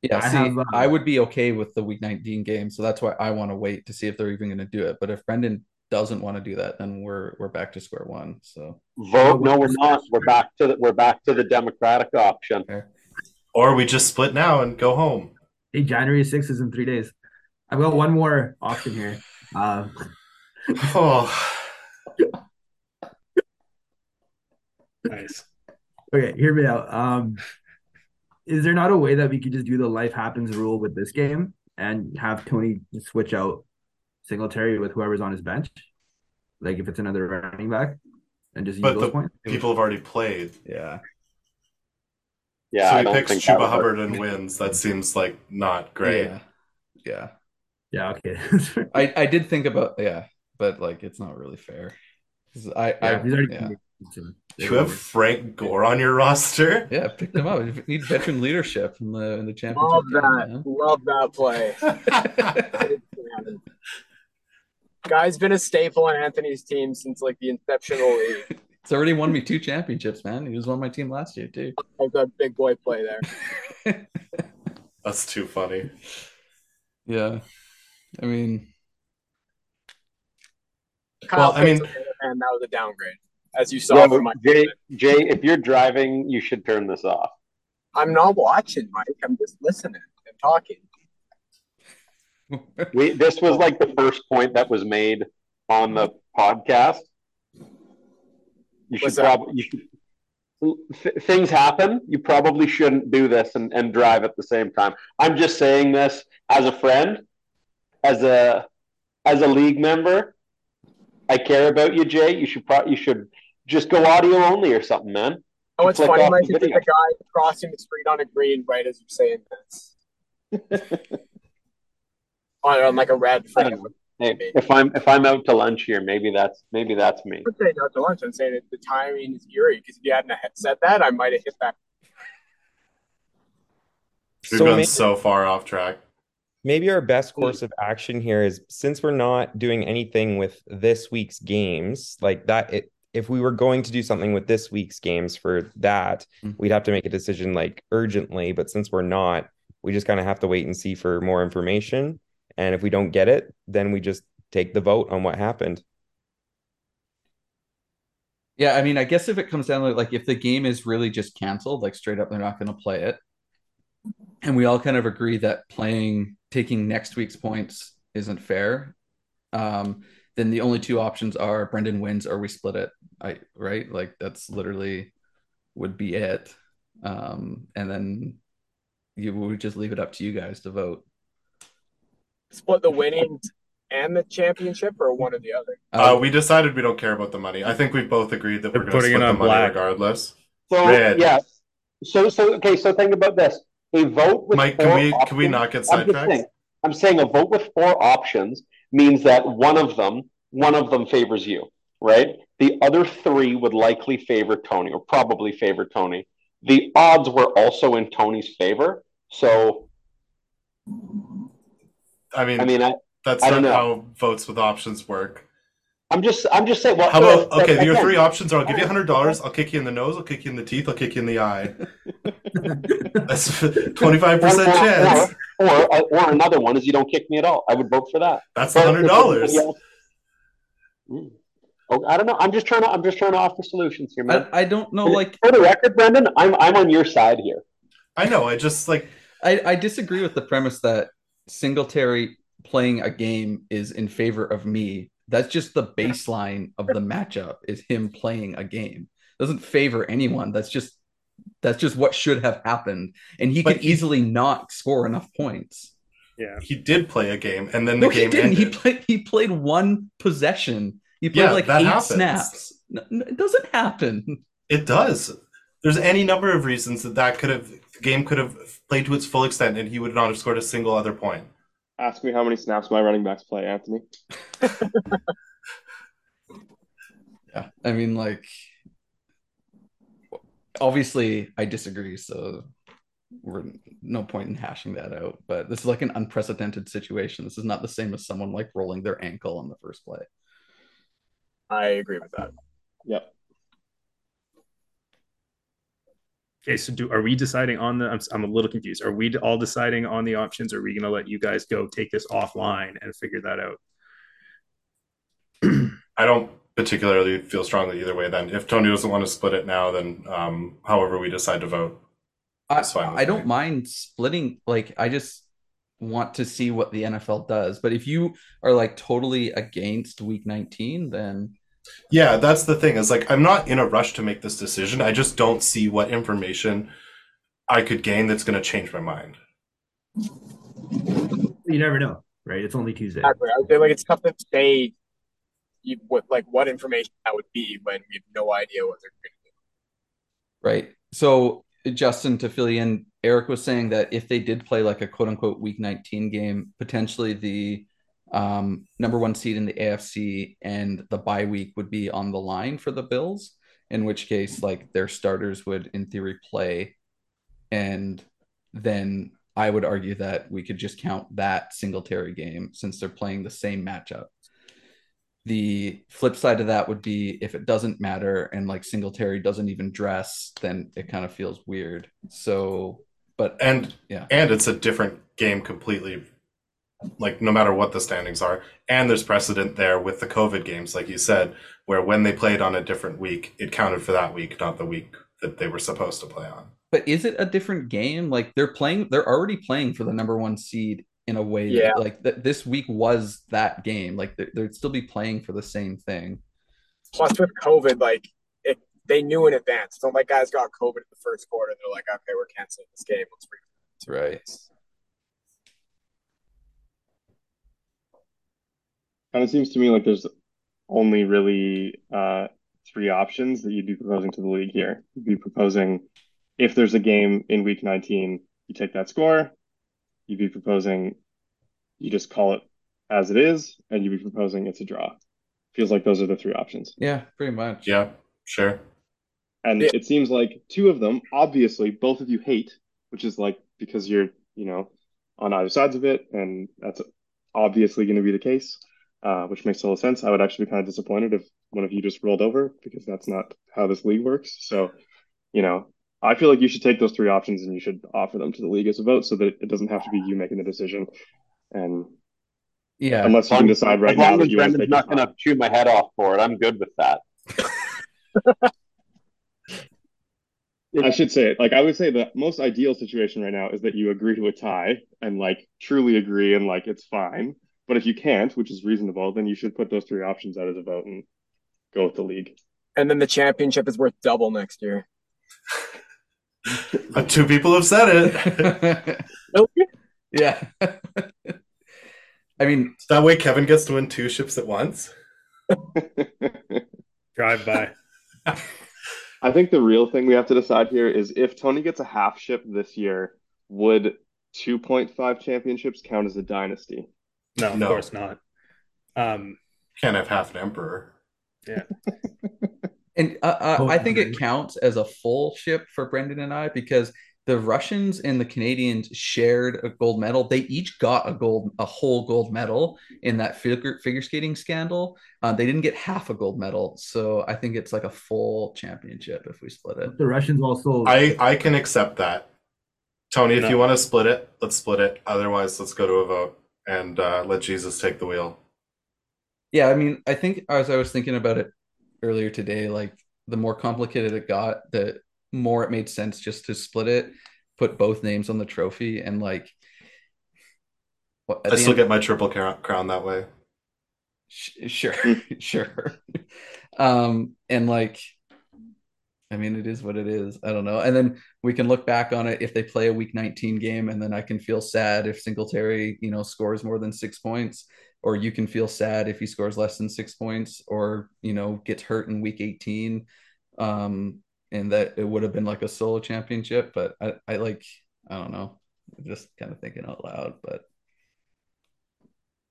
Yeah, I see, have, uh, I would be okay with the week 19 game, so that's why I want to wait to see if they're even going to do it. But if Brendan doesn't want to do that, then we're we're back to square one. So vote. No, we're not. We're back to the, we're back to the Democratic option. Or we just split now and go home. Hey, January 6th is in three days. I've got one more option here. Uh, Oh, Nice. okay, hear me out. Um, is there not a way that we could just do the life happens rule with this game and have Tony switch out Singletary with whoever's on his bench? Like if it's another running back and just use but those the points? people have already played. yeah, Yeah, so I he picks Chuba Hubbard and wins. That seems like not great. yeah, yeah. Yeah, okay. I I did think about yeah, but like it's not really fair. I yeah, I already yeah. You have Frank Gore on your roster. yeah picked him up. You need veteran leadership in the in the championship. Love that. man. Love that play. Guy's been a staple on Anthony's team since like the inception of the league. It's already won me two championships, man. He was on my team last year too. Oh, like a big boy play there. That's too funny. Yeah, I mean, Kyle Well, I mean- and that was a downgrade, as you saw Yeah, from my. Jay, Jay, if you're driving, you should turn this off. I'm not watching, Mike. I'm just listening and talking. We this was like the first point that was made on the podcast. You should probably th- things happen. You probably shouldn't do this and, and drive at the same time. I'm just saying this as a friend, as a as a league member. I care about you, Jay. You should pro- you should just go audio only or something, man. Oh, it's funny, off Mike. the It's just video. a guy crossing the street on a green right as you're saying this. on, on like a red frame. Hey, if I'm if I'm out to lunch here, maybe that's maybe that's me. I'm saying not to lunch. I'm saying that the timing is eerie because if you hadn't said that, I might have hit that. We've So gone may- so far off track. maybe our best course of action here is since we're not doing anything with this week's games like that it, if we were going to do something with this week's games for that Mhm. we'd have to make a decision like urgently but since we're not we just kind of have to wait and see for more information and if we don't get it then we just take the vote on what happened yeah. I mean, I guess if it comes down to like if the game is really just canceled, like straight up, they're not going to play it, and we all kind of agree that playing taking next week's points isn't fair. Um, then the only two options are Brendan wins or we split it. I right like that's literally would be it. Um, and then you would just leave it up to you guys to vote. Split the winnings and the championship, or one or the other. Uh, we decided we don't care about the money. I think we've both agreed that They're we're going to putting it split the on money black. regardless. So Red. yeah. So so okay. So think about this: a vote with Mike, four can we can we not get I'm just sidetracked? I'm saying a vote with four options means that one of them, one of them favors you, right? The other three would likely favor Tony, or probably favor Tony. The odds were also in Tony's favor, so I mean, I mean, I, that's I not know. how votes with options work. I'm just, I'm just saying. Well, How about but- okay? but Your again, three options are: I'll give you hundred dollars, I'll kick you in the nose, I'll kick you in the teeth, I'll kick you in the eye. That's twenty five or, percent chance. or, or, or, or another one is you don't kick me at all. I would vote for that. That's the But hundred dollars. everybody else- Hmm. Oh, I don't know. I'm just trying to. I'm just trying to offer solutions here, man. I, I don't know, like for the record, Brendan, I'm I'm on your side here. I know. I just like I, I disagree with the premise that Singletary playing a game is in favor of me. That's just the baseline of the matchup is him playing a game. Doesn't favor anyone. That's just that's just what should have happened. And he But could he- easily not score enough points. Yeah. he did play a game, and then the No, he game didn't. He played he played one possession. He played Yeah, like that eight happens. snaps. No, no, it doesn't happen. It does. There's any number of reasons that that could have the game could have played to its full extent, and he would not have scored a single other point. Ask me how many snaps my running backs play, Anthony. Yeah. I mean, like, obviously, I disagree. So, we're no point in hashing that out. But this is like an unprecedented situation. This is not the same as someone like rolling their ankle on the first play. I agree with that. Yep. Okay, so do are we deciding on the? I'm, I'm a little confused. Are we all deciding on the options? Or are we going to let you guys go take this offline and figure that out? I don't particularly feel strongly either way. Then, if Tony doesn't want to split it now, then um, however we decide to vote, I, That's fine I don't me. mind splitting. Like, I just want to see what the NFL does. But if you are like totally against week 19, then yeah, that's the thing. Is like I'm not in a rush to make this decision. I just don't see what information I could gain that's going to change my mind. You never know, right? It's only Tuesday. Exactly. I feel like it's tough to say you, what like what information that would be when we have no idea what they're going to do. Right. So, Justin, to fill you in, Eric was saying that if they did play like a quote unquote week 19 game, potentially the um, number one seed in the AFC and the bye week would be on the line for the Bills, in which case, like their starters would, in theory, play. And then I would argue that we could just count that Singletary game since they're playing the same matchup. The flip side of that would be if it doesn't matter and like Singletary doesn't even dress, then it kind of feels weird. So, but And yeah, and it's a different game completely. Like no matter what the standings are, and there's precedent there with the COVID games, like you said, where when they played on a different week, it counted for that week, not the week that they were supposed to play on. but is it a different game? Like they're playing, they're already playing for the number one seed in a way. Yeah. That, like th- this week was that game. Like they- they'd still be playing for the same thing. Plus, with COVID, like it, they knew in advance. Don't like guys got COVID in the first quarter. They're like, okay, we're canceling this game. Let's re- Right. Kind of seems to me like there's only really uh, three options that you'd be proposing to the league here. You'd be proposing if there's a game in week 19, you take that score. You'd be proposing you just call it as it is, and you'd be proposing it's a draw. Feels like those are the three options. Yeah, pretty much. Yeah, sure. And Yeah. it seems like two of them, obviously, both of you hate, which is like because you're, you know, on either sides of it, and that's obviously going to be the case, uh, which makes total sense. I would actually be kind of disappointed if one of you just rolled over because that's not how this league works. So, you know, I feel like you should take those three options and you should offer them to the league as a vote so that it doesn't have to be you making the decision. And Yeah. unless you can decide right as now long that you want to Brendan's take not going to chew my head off for it, I'm good with that. I should say it. Like I would say the most ideal situation right now is that you agree to a tie and like truly agree and like it's fine. But if you can't, which is reasonable, then you should put those three options out as a vote and go with the league. And then the championship is worth double next year. Two people have said it. yeah. I mean, that way Kevin gets to win two ships at once. Drive by. I think the real thing we have to decide here is if Tony gets a half ship this year, would 2.5 championships count as a dynasty? No, of No. course not. Um, Can't have half an emperor. yeah. And uh, uh, Oh, I think okay. it counts as a full ship for Brendan and I because the Russians and the Canadians shared a gold medal. They each got a gold, a whole gold medal in that figure figure skating scandal. Uh, they didn't get half a gold medal, so I think it's like a full championship if we split it. The Russians also. I I can accept that. Tony, if No. you want to split it, let's split it. Otherwise, let's go to a vote and uh, let Jesus take the wheel. Yeah, I mean, I think as I was thinking about it earlier today, like the more complicated it got, the more it made sense just to split it, put both names on the trophy, and like. What, I still end- get my triple crown crown that way. Sh- sure sure um and like i mean it is what it is i don't know and then we can look back on it if they play a week 19 game and then i can feel sad if singletary you know scores more than six points or you can feel sad if he scores less than six points or you know gets hurt in week 18 um and that it would have been like a solo championship but i, I like i don't know just kind of thinking out loud but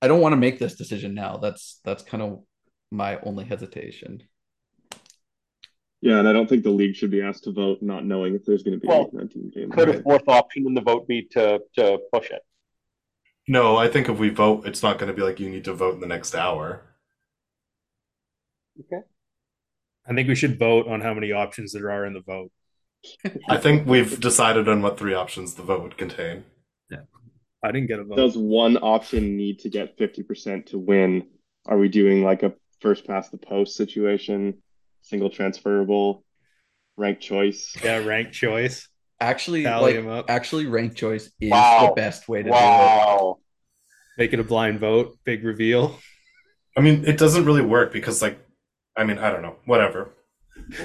I don't want to make this decision now. That's that's kind of my only hesitation. Yeah, and I don't think the league should be asked to vote not knowing if there's going to be a Well, week 19 game. Could a fourth option in the vote be to to push it? No, I think if we vote, it's not going to be like you need to vote in the next hour. Okay. I think we should vote on how many options there are in the vote. I think we've decided on what three options the vote would contain. Yeah. I didn't get a vote. Does one option need to get 50% to win? Are we doing like a first past the post situation, single transferable, ranked choice? Yeah, rank choice. Actually, Tally like actually, rank choice is Wow. the best way to do it. Wow. Make it a blind vote. Big reveal. I mean, it doesn't really work because, like, I mean, I don't know, whatever.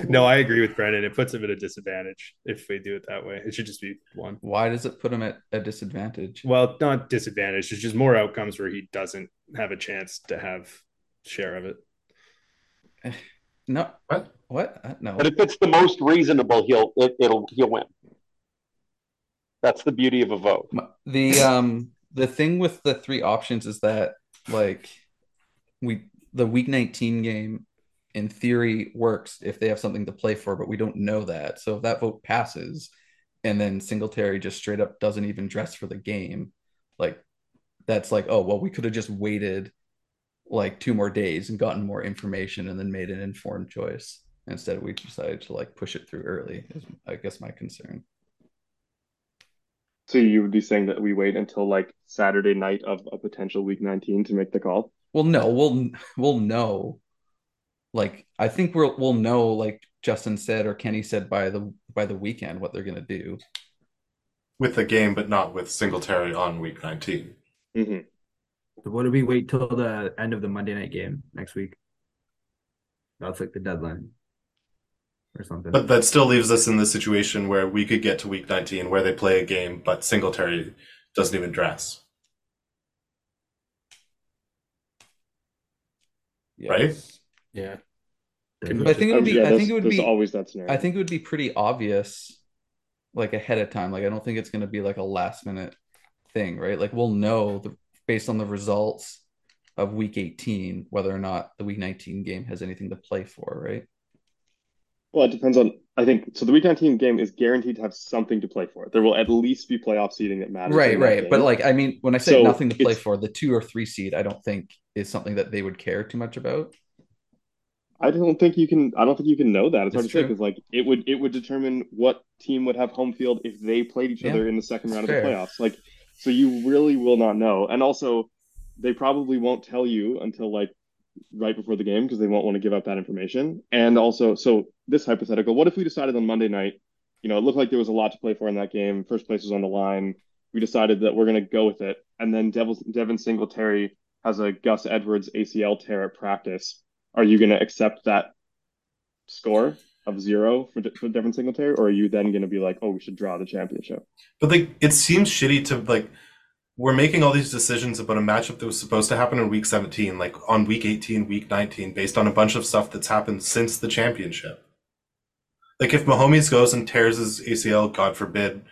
No, I agree with Brendan. It puts him at a disadvantage if we do it that way. It should just be one. Why does it put him at a disadvantage? Well, not disadvantage. There's just more outcomes where he doesn't have a chance to have share of it. No, What? what? Uh, No, But if it's the most reasonable, he'll it, it'll he'll win. That's the beauty of a vote. The um the thing with the three options is that like we the week 19 game in theory works if they have something to play for but we don't know that so if that vote passes and then singletary just straight up doesn't even dress for the game like that's like oh well we could have just waited like two more days and gotten more information and then made an informed choice instead we decided to like push it through early is i guess my concern So you would be saying that we wait until like Saturday night of a potential week 19 to make the call? Well, no, we'll we'll know. Like I think we'll we'll know, like Justin said or Kenny said by the by the weekend what they're gonna do. With the game, but not with Singletary on week 19. hmm So what do we wait till the end of the Monday night game next week? That's like the deadline or something. But that still leaves us in the situation where we could get to week 19 where they play a game, but Singletary doesn't even dress. Right? Yeah. But I think it would be yeah, I think it would be always that scenario. I think it would be pretty obvious like ahead of time. Like I don't think it's gonna be like a last minute thing, right? Like we'll know the, based on the results of week 18 whether or not the week 19 game has anything to play for, right? Well, it depends on. I think so. The week 19 game is guaranteed to have something to play for. There will at least be playoff seeding that matters. Right, right. But like, I mean, when I say So nothing to play for, the two or three seed, I don't think is something that they would care too much about. I don't think you can. I don't think you can know that. It's hard It's to say because like it would it would determine what team would have home field if they played each Yeah, other in the second round of the playoffs. Like, so you really will not know. And also, they probably won't tell you until like right before the game because they won't want to give up that information. And also, so this hypothetical: what if we decided on Monday night? You know, it looked like there was a lot to play for in that game. First place was on the line. We decided that we're going to go with it, and then Devil, Devin Singletary has a Gus Edwards ACL tear at practice. Are you going to accept that score of zero for, for Devin Singletary, or are you then going to be like, oh, we should draw the championship? But like, it seems shitty to like. We're making all these decisions about a matchup that was supposed to happen in week 17, like on week 18, week 19, based on a bunch of stuff that's happened since the championship. Like, if Mahomes goes and tears his ACL, God forbid,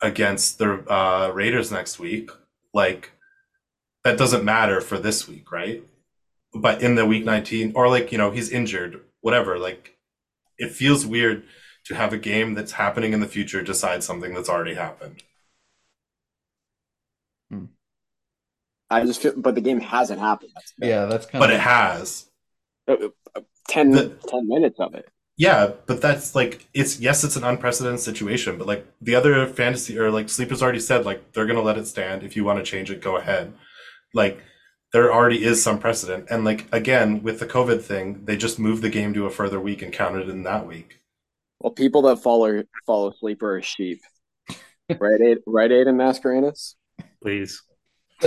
against the uh, Raiders next week, like, that doesn't matter for this week, right? But in the week 19, or like, you know, he's injured, whatever, like, it feels weird to have a game that's happening in the future decide something that's already happened. I just feel, but the game hasn't happened. That's Yeah, that's kind But of it has. thing. Uh, uh, 10, The- 10 minutes of it. Yeah, but that's like it's yes, it's an unprecedented situation, but like the other fantasy or like Sleep has already said, like they're gonna let it stand. If you want to change it, go ahead. Like there already is some precedent, and like again with the COVID thing, they just moved the game to a further week and counted in that week. Well, people that follow follow sleeper are sheep. right, Aid, right, Aiden Mascarenas? Please.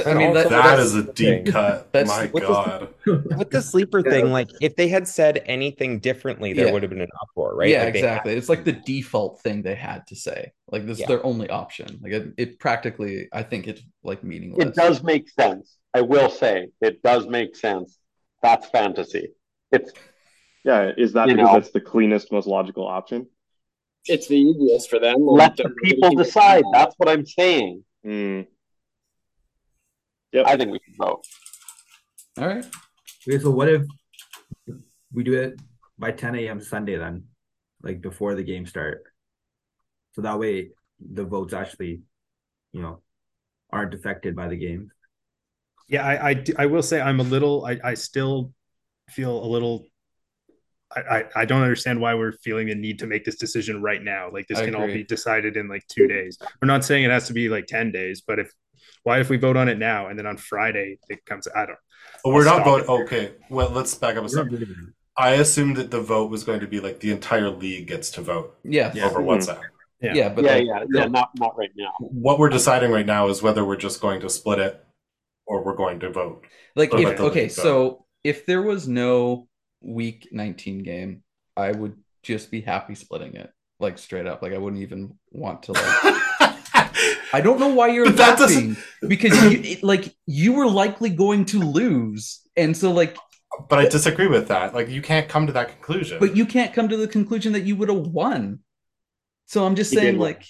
I mean, that, That that's a deep thing. cut. That's- My what does- God. With the sleeper thing, like if they had said anything differently, there Yeah. would have been an uproar, right? yeah, Like, exactly. had- It's like the default thing they had to say. Like this Yeah. is their only option. Like it, it practically, I think it's like meaningless. It does make sense. I will say it does make sense. That's fantasy. It's Yeah, is that because know. that's the cleanest, most logical option? It's the easiest for them. let the people decide. That's what I'm saying. Hmm. I think we should vote. All right. Okay, so what if we do it by 10 a.m. Sunday then, like before the game start? So that way the votes actually, you know, aren't affected by the game. Yeah, I, I, I will say I'm a little. I, I still feel a little. I, I, I don't understand why we're feeling the need to make this decision right now. Like this I can all be decided in like two days. We're not saying it has to be like ten days, but if why if we vote on it now and then on Friday it comes? I don't. But we're not voting. Okay, well, let's back up a second. I assumed that the vote was going to be like the entire league gets to vote Yeah. Yeah. over Mhm. WhatsApp. Yeah. Yeah. but yeah, like, yeah, yeah. Not not right now. What we're deciding right now is whether we're just going to split it or we're going to vote. like Or if okay, so if there was no week 19 game, I would just be happy splitting it. Like straight up. Like I wouldn't even want to like I don't know why you're But that laughing because you it, like you were likely going to lose. And so like but I disagree with that. Like you can't come to that conclusion. but you can't come to the conclusion that you would have won. So I'm just You saying, like,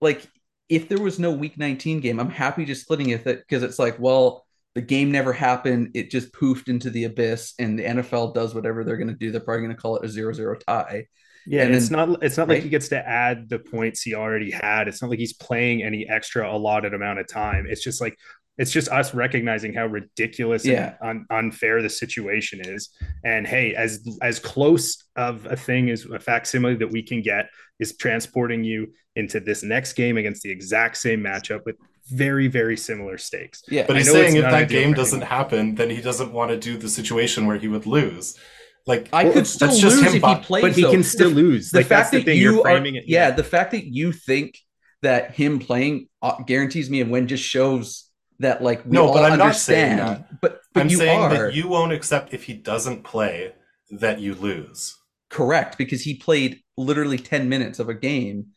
like if there was no Week 19 game, I'm happy just splitting it because it's like, well, the game never happened. It just poofed into the abyss, and the NFL does whatever they're going to do. They're probably going to call it a zero-zero tie. Yeah, And it's then- not. It's not like he gets to add the points he already had. It's not like he's playing any extra allotted amount of time. It's just like it's just us recognizing how ridiculous Yeah. and un- unfair the situation is. And hey, as as close of a thing as a facsimile that we can get is transporting you into this next game against the exact same matchup with very very similar stakes. Yeah, But I he's know saying if that game doesn't anyone. happen, then he doesn't want to do the situation where he would lose. Like I Well, could still that's lose him if he plays. But he though. can still The- lose. the Like that's fact the that thing. you You're are, it. yeah, the fact that you think that him playing uh, guarantees me a win just shows that like we No, all but I'm not saying that. But but I'm you saying are that you won't accept if he doesn't play that you lose. correct because he played literally 10 minutes of a game.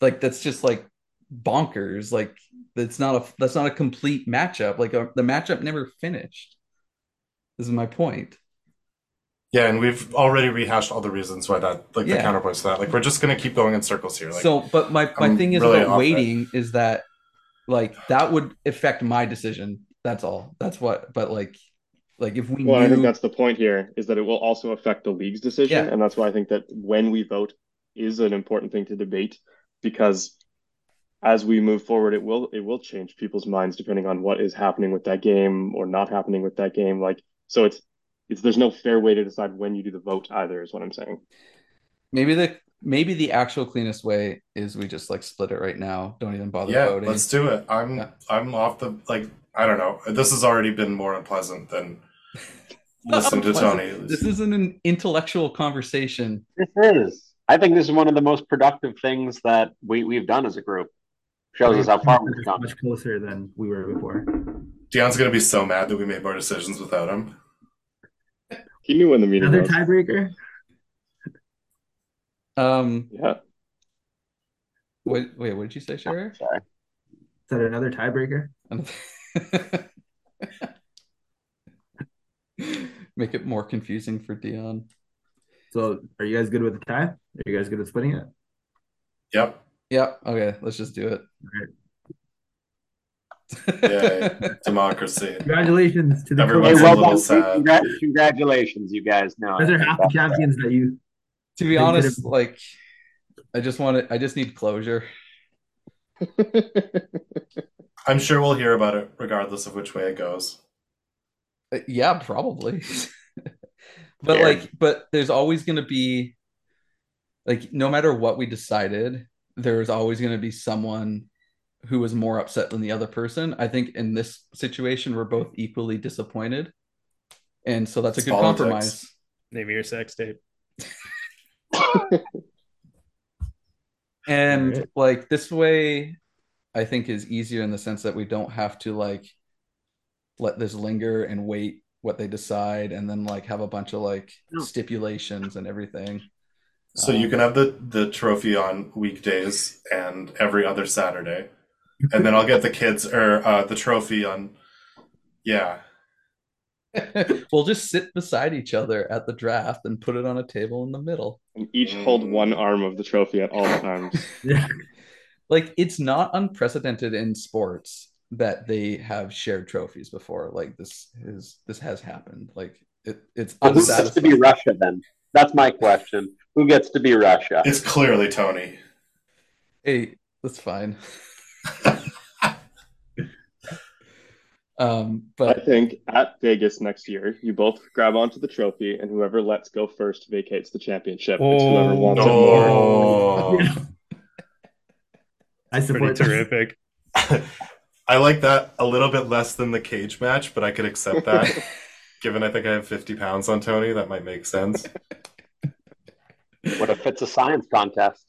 Like that's just like bonkers. Like that's not a that's not a complete matchup. Like uh the matchup never finished. This is my point. Yeah, and we've already rehashed all the reasons why that, like the Yeah. counterpoints to that. Like we're just gonna keep going in circles here. Like so but my my I'm thing is really about waiting is that like that would affect my decision. That's all. That's what but like like if we Well, knew I think that's the point here is that it will also affect the league's decision. Yeah. And that's why I think that when we vote is an important thing to debate because as we move forward, it will it will change people's minds depending on what is happening with that game or not happening with that game. Like so it's it's there's no fair way to decide when you do the vote either, is what I'm saying. maybe the maybe the actual cleanest way is we just like split it right now. Don't even bother yeah, voting. let's do it. I'm Yeah. I'm off the like I don't know. This has already been more unpleasant than listen to Tony. This isn't an intellectual conversation. This is. I think this is one of the most productive things that we, we've done as a group. Shows us how far we've come. Much closer than we were before. Dion's gonna be so mad that we made more decisions without him. He knew when the meeting Another was. tiebreaker. Um, Yeah. wait, wait, what did you say, Sherry? Sorry. Is that another tiebreaker? Make it more confusing for Dion. So are you guys good with the tie? Are you guys good with splitting it? Yep. Yep. Okay, let's just do it. Yay. Democracy. Congratulations to the Everyone's Hey, a well little done. sad. Congra- congratulations, you guys. No, Those are half the champions that you To be honest, could've- like I just want to, I just need closure. I'm sure we'll hear about it regardless of which way it goes. Uh, Yeah, probably. but Fair. like, but there's always going to be, like, no matter what we decided, there's always going to be someone who was more upset than the other person. I think in this situation, we're both equally disappointed. And so that's a good politics. compromise. Maybe your sex tape. And Alright. like this way, I think is easier in the sense that we don't have to like let this linger and wait what they decide and then like have a bunch of like No. stipulations and everything. So Um, you can have the the trophy on weekdays and every other Saturday, and then I'll get the kids or uh, the trophy on. Yeah, we'll just sit beside each other at the draft and put it on a table in the middle. And each hold mm. one arm of the trophy at all times. yeah. Like it's not unprecedented in sports that they have shared trophies before. Like this is this has happened. Like it, it's Well, who gets to be. Russia then? That's my question. Who gets to be Russia? it's clearly Tony. Hey, that's fine. um, but I think at Vegas next year, you both grab onto the trophy, and whoever lets go first vacates the championship. It's whoever Oh. wants it more. Oh, I support that. terrific. I like that a little bit less than the cage match, but I could accept that. Given I think I have 50 pounds on Tony, that might make sense. What if it's a science contest?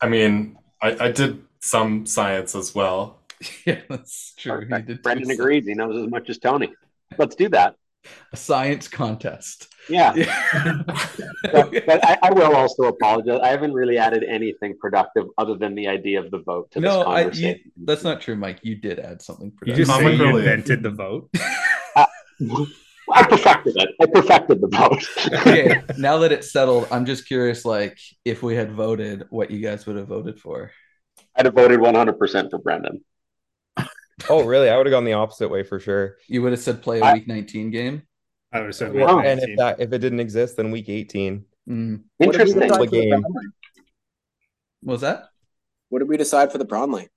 I mean, I, I did some science as well. yeah, that's true. He did Brendan agrees. He knows as much as Tony. Let's do that. a science contest. Yeah. Yeah. But, but I, I will also apologize. I haven't really added anything productive other than the idea of the vote to no, this I, you, conversation. that's not true, Mike. You did add something productive. You productive. just say you invented the vote. I perfected it. I perfected the vote. okay, now that it's settled, I'm just curious, like, if we had voted, what you guys would have voted for. I'd have voted 100% for Brendan. Oh, really? I would have gone the opposite way for sure. You would have said play a week 19 game. I would have said Wow. week And 19. if that if it didn't exist, then week 18. Mm. What did we Interesting. decide The for the game. What was that? What did we decide for the Brownlee?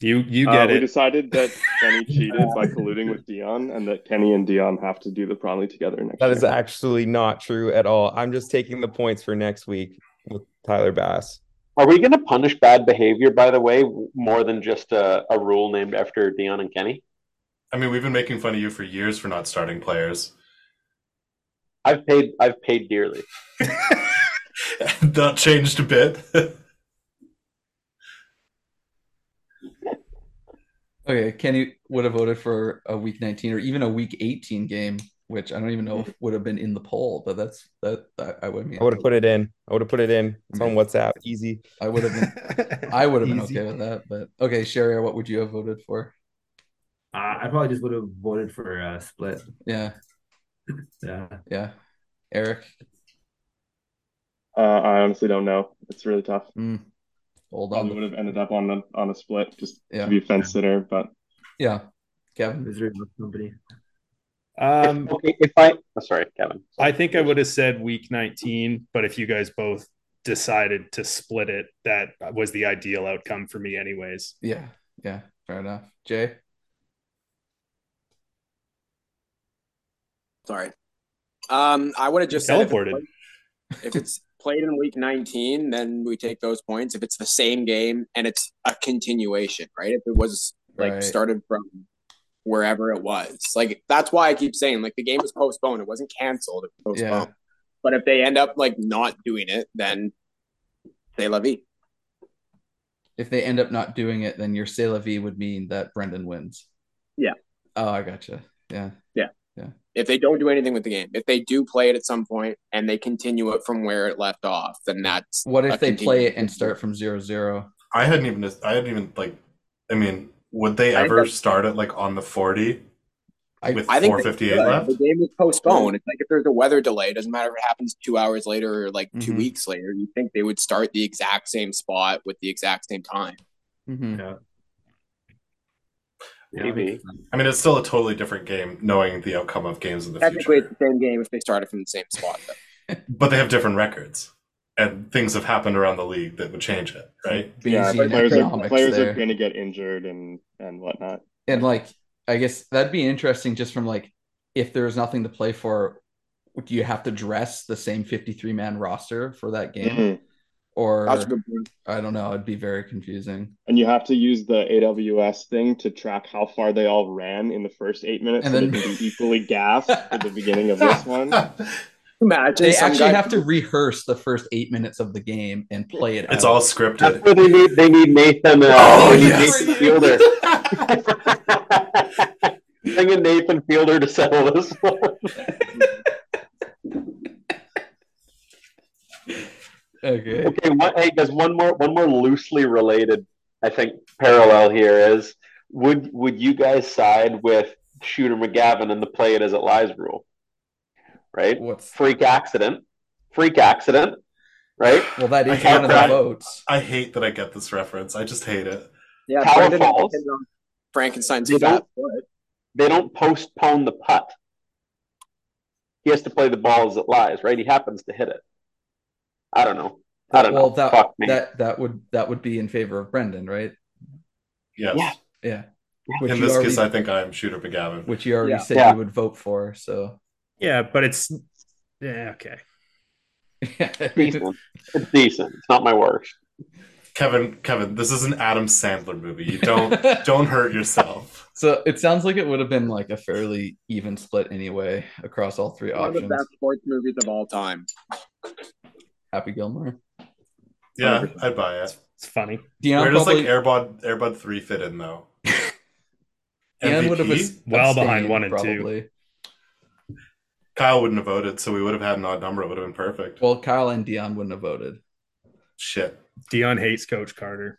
You you Uh, it. we decided that Kenny cheated by colluding with Dion, and that Kenny and Dion have to do the Bronley together next That year. is actually not true at all. I'm just taking the points for next week with Tyler Bass. Are we going to punish bad behavior, by the way, more than just a, a rule named after Dion and Kenny? I mean, we've been making fun of you for years for not starting players. I've paid. I've paid dearly. that changed a bit. Okay, Kenny would have voted for a week 19 or even a week 18 game, which I don't even know if would have been in the poll, but that's that, that I would mean I would have put it in. I would have put it in. It's on WhatsApp. Easy. I would have been I would have been okay with that. But okay, Sherry, what would you have voted for? Uh, I probably just would have voted for uh, split. Yeah, Yeah. yeah. Eric, Uh, I honestly don't know. It's really tough. mm, hold Probably on. would have ended up on a, on a split just Yeah. to be fence sitter, but Yeah, Kevin. Misery loves company. Um, Okay, if I. Oh, sorry, Kevin. I think I would have said week 19, but if you guys both decided to split it, that was the ideal outcome for me, anyways. Yeah, yeah. Fair enough. Jay. Sorry. Um, I would have just said if it's, Teleported. played, if it's played in week 19, then we take those points. If it's the same game and it's a continuation, right? If it was like Right. started from wherever it was, like that's why I keep saying like the game was postponed. It wasn't canceled. It was Yeah. postponed. But if they end up like not doing it, then they la vie. If they end up not doing it, then your C'est la vie would mean that Brendan wins. Yeah. Oh, I gotcha. Yeah. Yeah. Yeah. If they don't do anything with the game, if they do play it at some point and they continue it from where it left off, then that's What if they play it and start from zero zero? I hadn't even I hadn't even like I mean, would they I ever that's- start it like on the 40 I- with I think 458 should. left? The game is postponed. It's like if there's a weather delay, it doesn't matter if it happens two hours later or like 2 Mhm. weeks later. You think they would start the exact same spot with the exact same time? Mhm. Yeah. Maybe. I mean, it's still a totally different game knowing the outcome of games in the Technically, future. it's the same game if they started from the same spot. Though. But they have different records. And things have happened around the league that would change it, right? Yeah, Bayesian players are players there. are going to get injured and and whatnot. and like I guess that'd be interesting just from like if there's nothing to play for, do you have to dress the same 53 man roster for that game? Mhm. Or That's a good point. I don't know, it'd be very confusing. And you have to use the AWS thing to track how far they all ran in the first eight minutes, And so then- they can be equally gassed at the beginning of this one. Imagine They some actually guy- have to rehearse the first eight minutes of the game and play it It's out. all That's scripted. where they need they need Nathan. Uh, Oh, they need yes. Nathan Fielder. Bring in Nathan Fielder to settle this one. okay. Okay, one, hey, guys, one more one more loosely related, I think, parallel here is would would you guys side with Shooter McGavin and the play it as it lies rule? Right? What's Freak accident. Freak accident. Right? well that is I hate one of the that. votes. I hate that I get this reference. I just hate it. Yeah, Power Brendan falls. Frankenstein's They fat don't- foot. They don't postpone the putt. He has to play the ball as it lies, right? He happens to hit it. I don't know. I don't well know. that Fuck me. that that would that would be in favor of Brendan, right? Yes. Yeah. Yeah. Which In this already, case, I think I am Shooter McGavin. which you already Yeah. said Yeah. you would vote for, so Yeah, but it's yeah, okay. decent. It's decent. It's not my worst. Kevin, Kevin, this is an Adam Sandler movie. You don't don't hurt yourself. So it sounds like it would have been like a fairly even split anyway across all three One of the options. best sports movies of all time. Happy Gilmore. Yeah, I'd buy it. It's funny. Dion Where does probably like Airbud Airbud three fit in though? Dion would have MVP? abs- Well behind one and two. Probably. Kyle wouldn't have voted, so we would have had an odd number. It would have been perfect. Well, Kyle and Dion wouldn't have voted. Shit. Dion hates Coach Carter.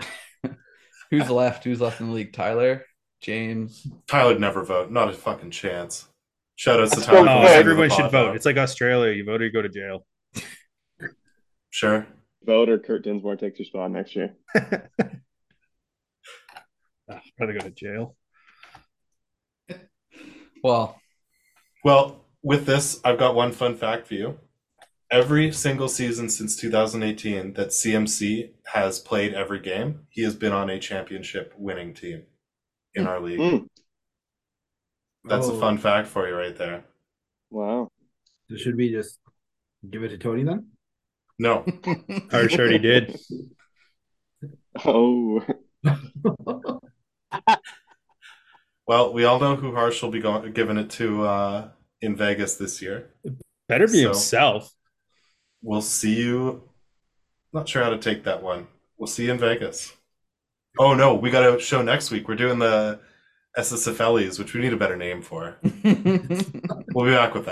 Who's left? Who's left in the league? Tyler, James. Tyler'd never vote. Not a fucking chance. Shout out to Tyler. Oh, good. listening to everyone should vote. though. It's like Australia. You vote or you go to jail. Sure. Vote or Kurt Dinsmore takes your spot next year. Ah, rather go to jail. Well, Well, with this, I've got one fun fact for you. Every single season since 2018 that CMC has played every game, he has been on a championship winning team in our league. Mm. That's a Oh. fun fact for you right there. Wow. So should we just give it to Tony then? No, Harsh already did. Oh, well, we all know who Harsh will be going, giving it to uh, in Vegas this year. Better be So- himself. We'll see you. Not sure how to take that one. We'll see you in Vegas. Oh no, we got a show next week. We're doing the SSFLs, which we need a better name for. We'll be back with that.